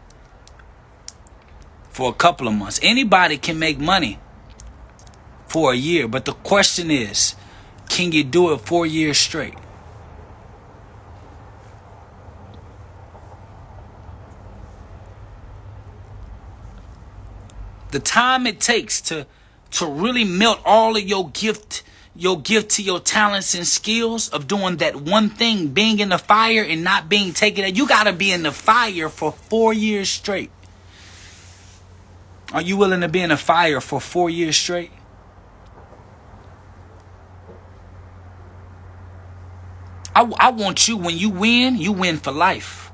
S2: for a couple of months. Anybody can make money for a year. But the question is, can you do it four years straight? The time it takes to to really melt all of your gift your gift to your talents and skills of doing that one thing, being in the fire and not being taken out. You got to be in the fire for four years straight. Are you willing to be in a fire for four years straight? I, I want you, when you win, you win for life.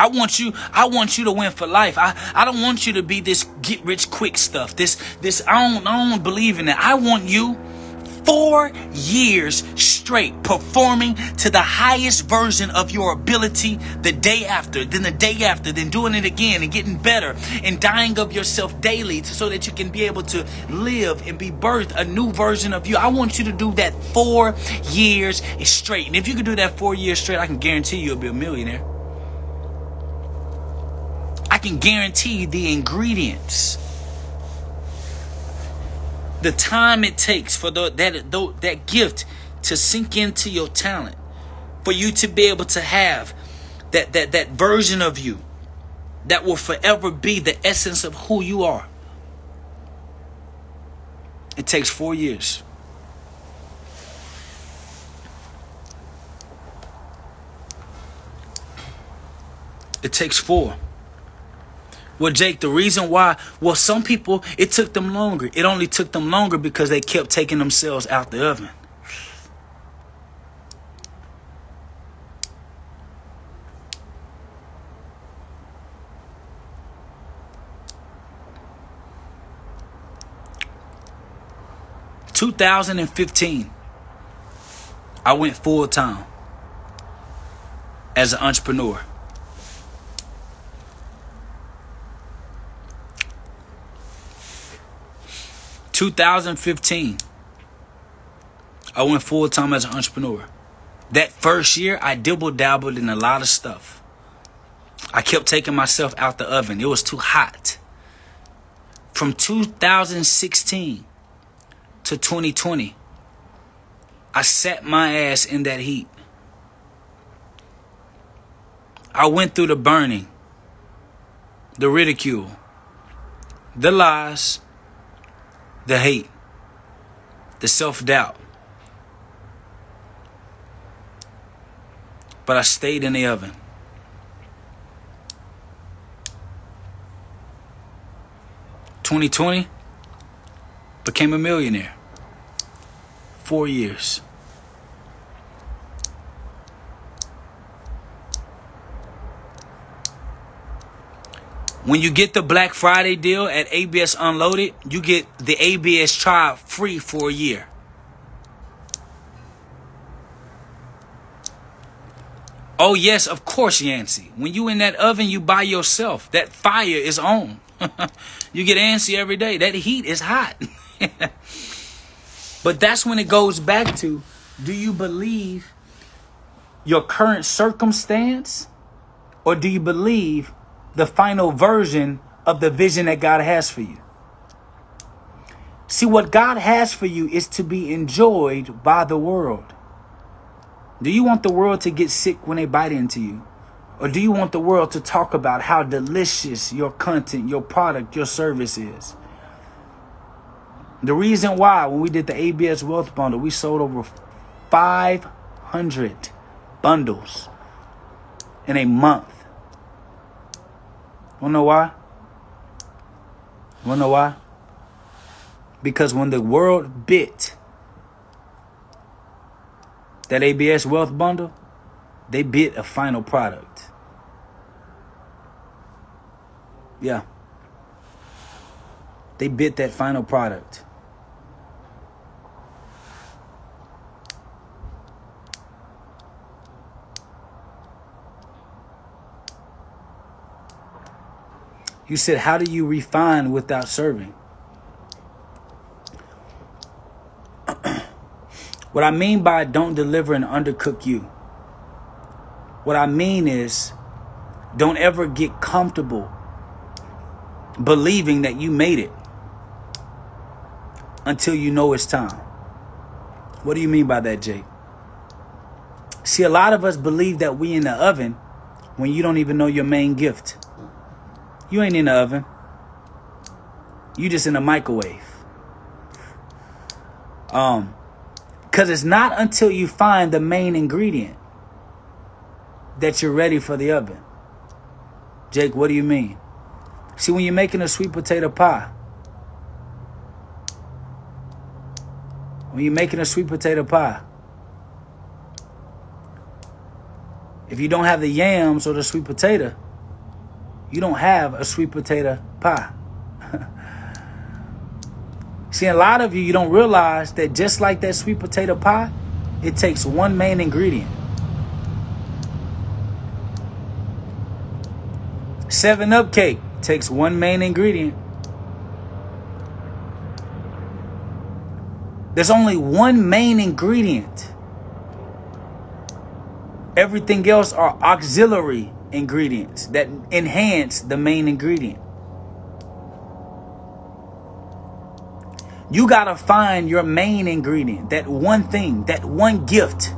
S2: I want you I want you to win for life. I, I don't want you to be this get rich quick stuff. This this I don't I don't believe in that. I want you four years straight performing to the highest version of your ability the day after, then the day after, then doing it again and getting better and dying of yourself daily so that you can be able to live and be birthed a new version of you. I want you to do that four years straight. And if you can do that four years straight, I can guarantee you'll be a millionaire. I can guarantee the ingredients the time it takes for the, that the, that gift to sink into your talent. For you to be able to have that that that version of you that will forever be the essence of who you are. It takes 4 years. It takes 4 well, Jake, the reason why, well, some people, it took them longer. It only took them longer because they kept taking themselves out the oven. Two thousand and fifteen, I went full time as an entrepreneur. 2015, I went full time as an entrepreneur. That first year, I dibble dabbled in a lot of stuff. I kept taking myself out the oven. It was too hot. From 2016 to 2020, I sat my ass in that heat. I went through the burning, the ridicule, the lies, the hate, the self doubt. But I stayed in the oven. Twenty twenty became a millionaire. Four years. When you get the Black Friday deal at ABS Unloaded, you get the ABS trial free for a year. Oh yes, of course, Yancy. When you in that oven, you by yourself. That fire is on. you get antsy every day. That heat is hot. but that's when it goes back to do you believe your current circumstance or do you believe the final version of the vision that God has for you? See, what God has for you is to be enjoyed by the world. Do you want the world to get sick when they bite into you? Or do you want the world to talk about how delicious your content, your product, your service is? The reason why, when we did the ABS Wealth Bundle, we sold over 500 bundles in a month. Wanna know why? Wanna know why? Because when the world bit that ABS Wealth Bundle, they bid a final product. Yeah. They bid that final product. You said, How do you refine without serving? What I mean by don't deliver and undercook you. What I mean is don't ever get comfortable believing that you made it until you know it's time. What do you mean by that, Jake? See, a lot of us believe that we in the oven when you don't even know your main gift. You ain't in the oven. You just in the microwave. Um, because it's not until you find the main ingredient that you're ready for the oven. Jake, what do you mean? See, when you're making a sweet potato pie, when you're making a sweet potato pie, if you don't have the yams or the sweet potato, you don't have a sweet potato pie. See, a lot of you, you don't realize that just like that sweet potato pie, it takes one main ingredient. Seven Up cake takes one main ingredient. There's only one main ingredient. Everything else are auxiliary ingredients that enhance the main ingredient. You got to find your main ingredient, that one thing, that one gift.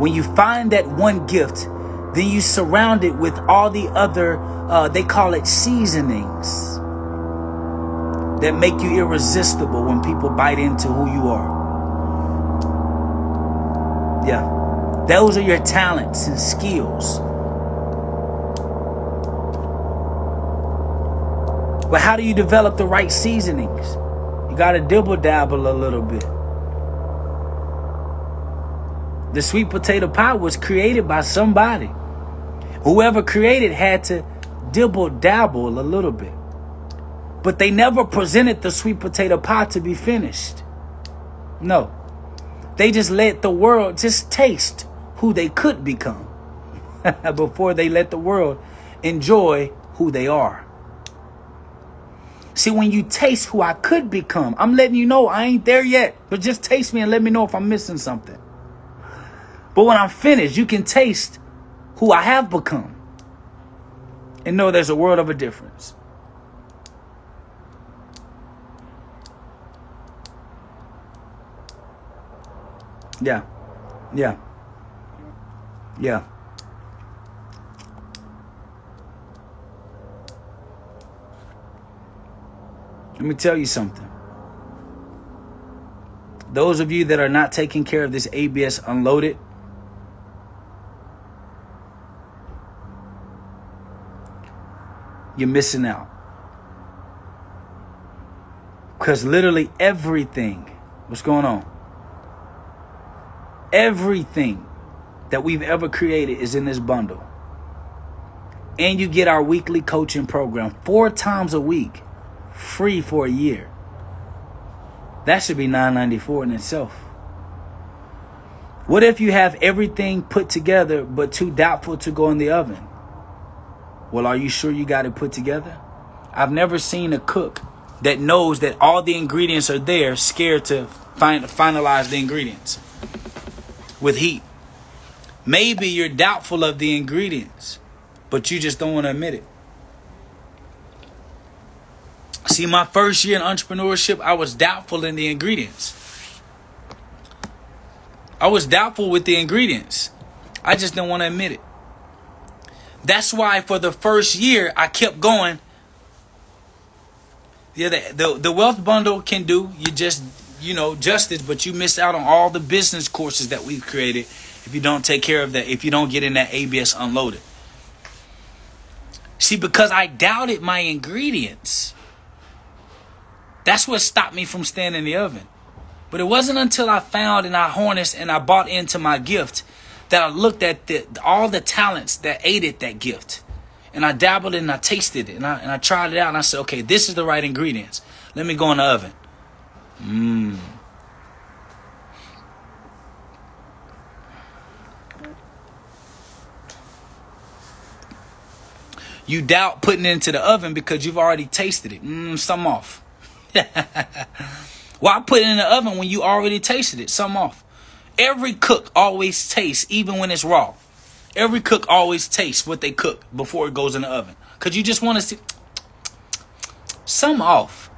S2: When you find that one gift, then you surround it with all the other, uh, they call it seasonings that make you irresistible when people bite into who you are. Yeah. Those are your talents and skills. But how do you develop the right seasonings? You got to dibble dabble a little bit. The sweet potato pie was created by somebody. Whoever created had to dibble dabble a little bit. But they never presented the sweet potato pie to be finished. No. They just let the world just taste who they could become before they let the world enjoy who they are. See, when you taste who I could become, I'm letting you know I ain't there yet. But just taste me and let me know if I'm missing something. But when I'm finished, you can taste who I have become. And know there's a world of a difference. Yeah. Yeah. Yeah. Let me tell you something. Those of you that are not taking care of this ABS unloaded, you're missing out. Because literally everything, what's going on? Everything that we've ever created is in this bundle. And you get our weekly coaching program four times a week, free for a year. That should be nine ninety four in itself. What if you have everything put together but too doubtful to go in the oven? Well, are you sure you got it put together? I've never seen a cook that knows that all the ingredients are there, scared to find finalize the ingredients with heat. Maybe you're doubtful of the ingredients, but you just don't want to admit it. See, my first year in entrepreneurship, I was doubtful in the ingredients. I was doubtful with the ingredients. I just didn't want to admit it. That's why for the first year I kept going. Yeah, the, the, the wealth bundle can do you just you know justice, but you miss out on all the business courses that we've created if you don't take care of that. If you don't get in that ABS unloaded. See, because I doubted my ingredients. That's what stopped me from staying in the oven. But it wasn't until I found and I harnessed and I bought into my gift that I looked at the, all the talents that aided that gift. And I dabbled and I tasted it and I, and I tried it out and I said, okay, this is the right ingredients. Let me go in the oven. Mmm. You doubt putting it into the oven because you've already tasted it. Mmm, some off. Why put it in the oven when you already tasted it? Some off. Every cook always tastes, even when it's raw. Every cook always tastes what they cook before it goes in the oven. Cause you just want to see some off.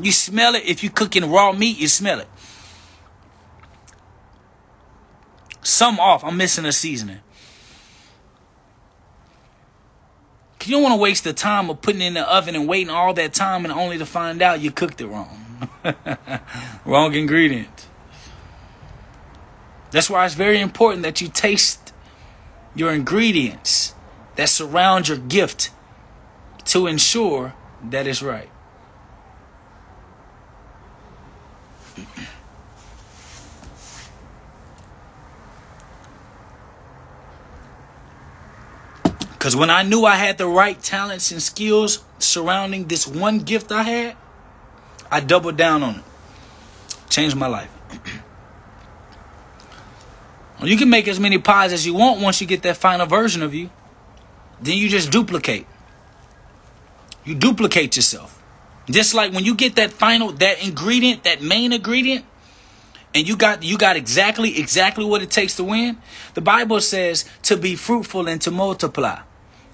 S2: You smell it if you're cooking raw meat, you smell it. Some off. I'm missing a seasoning. You don't want to waste the time of putting in the oven and waiting all that time and only to find out you cooked it wrong. wrong ingredient. That's why it's very important that you taste your ingredients that surround your gift to ensure that it's right. Because when I knew I had the right talents and skills surrounding this one gift I had, I doubled down on it. Changed my life. You can make as many pies as you want once you get that final version of you. Then you just duplicate. You duplicate yourself. Just like when you get that final that ingredient, that main ingredient, and you got you got exactly exactly what it takes to win. The Bible says to be fruitful and to multiply.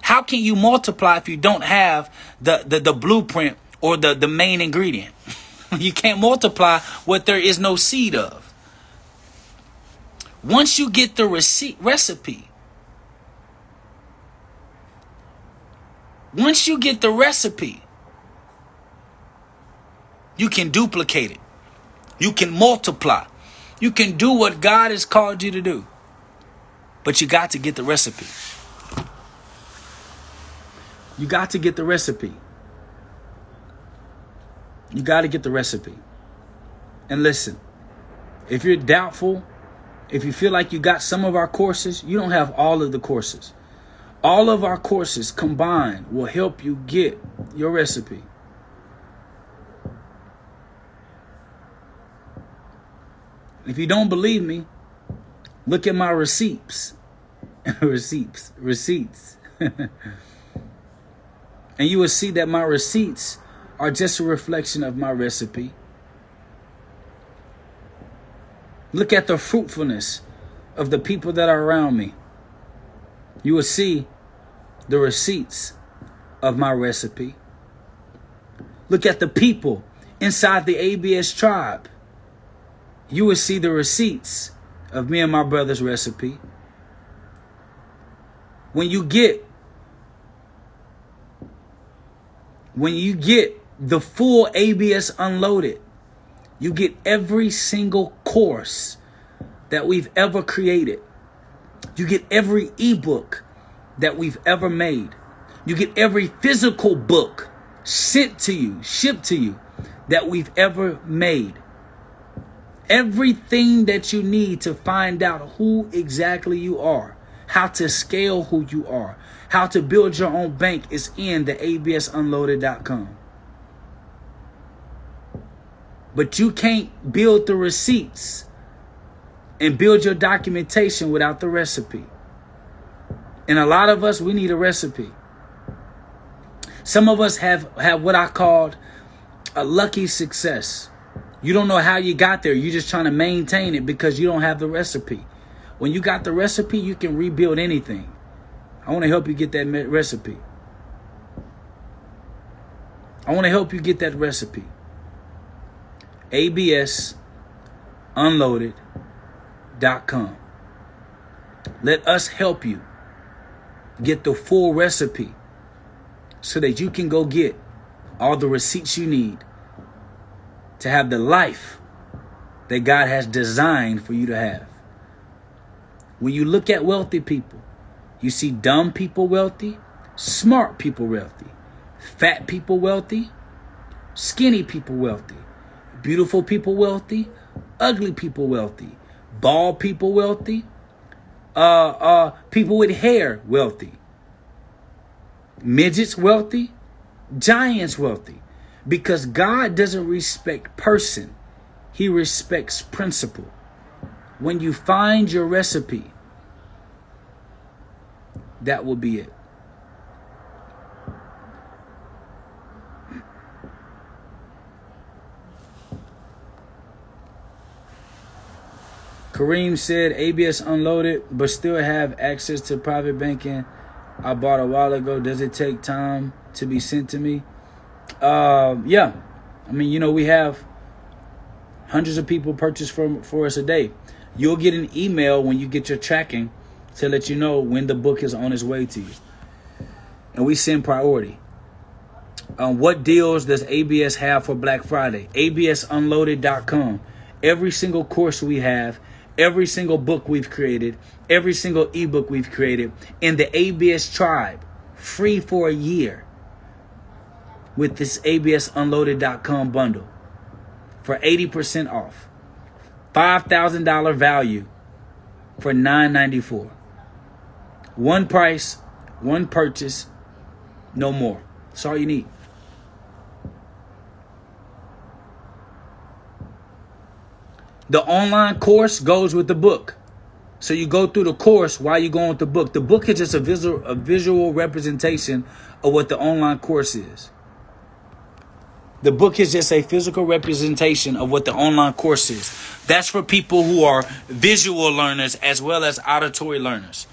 S2: How can you multiply if you don't have the the, the blueprint or the, the main ingredient? you can't multiply what there is no seed of. Once you get the receipt recipe, once you get the recipe, you can duplicate it. You can multiply. You can do what God has called you to do. But you got to get the recipe. You got to get the recipe. You got to get the recipe. And listen, if you're doubtful if you feel like you got some of our courses, you don't have all of the courses. All of our courses combined will help you get your recipe. If you don't believe me, look at my receipts. receipts. Receipts. and you will see that my receipts are just a reflection of my recipe. Look at the fruitfulness of the people that are around me. You will see the receipts of my recipe. Look at the people inside the ABS tribe. You will see the receipts of me and my brother's recipe. When you get when you get the full ABS unloaded, you get every single course that we've ever created. You get every ebook that we've ever made. You get every physical book sent to you, shipped to you that we've ever made. Everything that you need to find out who exactly you are how to scale who you are, how to build your own bank is in the absunloaded.com. But you can't build the receipts and build your documentation without the recipe. And a lot of us, we need a recipe. Some of us have, have what I called a lucky success. You don't know how you got there. You're just trying to maintain it because you don't have the recipe. When you got the recipe, you can rebuild anything. I want to help you get that recipe. I want to help you get that recipe. ABSunloaded.com. Let us help you get the full recipe so that you can go get all the receipts you need to have the life that God has designed for you to have. When you look at wealthy people, you see dumb people wealthy, smart people wealthy, fat people wealthy, skinny people wealthy, beautiful people wealthy, ugly people wealthy, bald people wealthy, uh, uh, people with hair wealthy, midgets wealthy, giants wealthy. Because God doesn't respect person, He respects principle. When you find your recipe, that will be it. Kareem said ABS unloaded, but still have access to private banking. I bought a while ago. Does it take time to be sent to me? Uh, yeah. I mean, you know, we have hundreds of people purchase from for us a day. You'll get an email when you get your tracking to let you know when the book is on its way to you. And we send priority. Um, what deals does ABS have for Black Friday? ABSunloaded.com. Every single course we have, every single book we've created, every single ebook we've created in the ABS tribe, free for a year with this ABSunloaded.com bundle for 80% off. $5,000 value for $9.94. One price, one purchase, no more. That's all you need. The online course goes with the book. So you go through the course while you're going with the book. The book is just a visual, a visual representation of what the online course is. The book is just a physical representation of what the online course is. That's for people who are visual learners as well as auditory learners.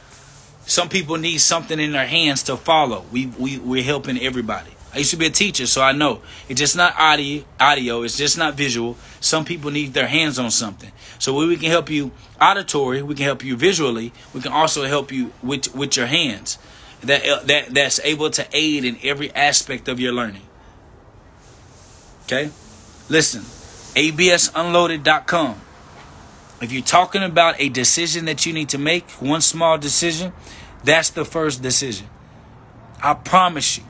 S2: Some people need something in their hands to follow. We, we, we're helping everybody. I used to be a teacher, so I know it's just not audio. Audio, it's just not visual. Some people need their hands on something. So we we can help you auditory, we can help you visually. We can also help you with with your hands. That uh, that that's able to aid in every aspect of your learning. Okay, listen, absunloaded.com. If you're talking about a decision that you need to make, one small decision, that's the first decision. I promise you.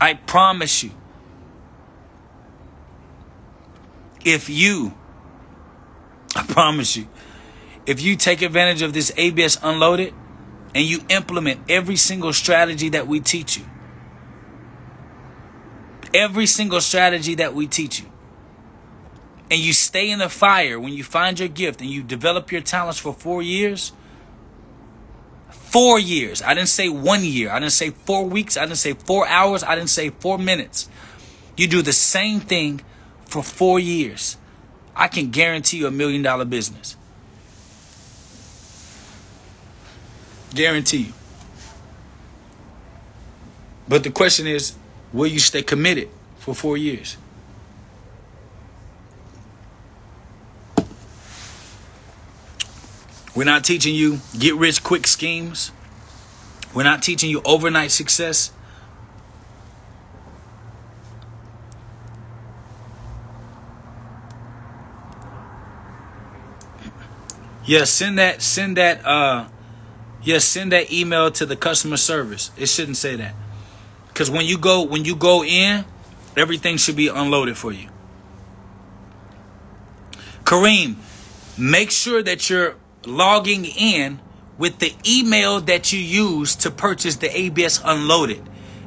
S2: I promise you. If you, I promise you, if you take advantage of this ABS Unloaded and you implement every single strategy that we teach you, every single strategy that we teach you, and you stay in the fire when you find your gift and you develop your talents for four years, Four years. I didn't say one year. I didn't say four weeks. I didn't say four hours. I didn't say four minutes. You do the same thing for four years. I can guarantee you a million dollar business. Guarantee you. But the question is, will you stay committed for four years? We're not teaching you get rich quick schemes. We're not teaching you overnight success. Yeah, send that send that uh yeah, send that email to the customer service. It shouldn't say that. Cuz when you go when you go in, everything should be unloaded for you. Kareem, make sure that you're logging in with the email that you used to purchase the ABS Unloaded,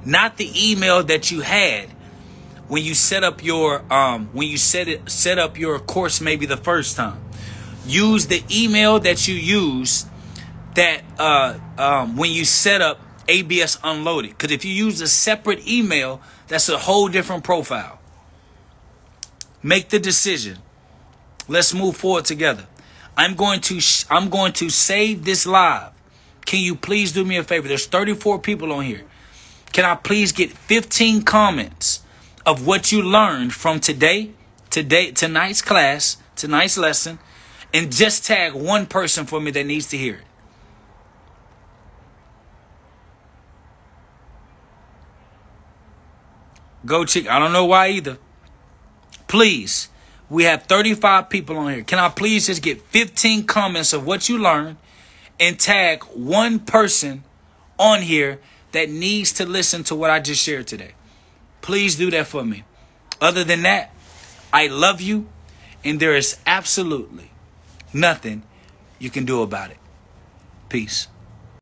S2: not the email that you had when you set up your um when you set it set up your course maybe the first time. Use the email that you use that uh um when you set up ABS Unloaded. Because if you use a separate email, that's a whole different profile. Make the decision. Let's move forward together. I'm going to sh- I'm going to save this live. Can you please do me a favor? There's 34 people on here. Can I please get 15 comments of what you learned from today, today tonight's class, tonight's lesson, and just tag one person for me that needs to hear it. Go check. I don't know why either. Please, we have 35 people on here. Can I please just get 15 comments of what you learned and tag one person on here that needs to listen to what I just shared today? Please do that for me. Other than that, I love you and there is absolutely nothing you can do about it. Peace.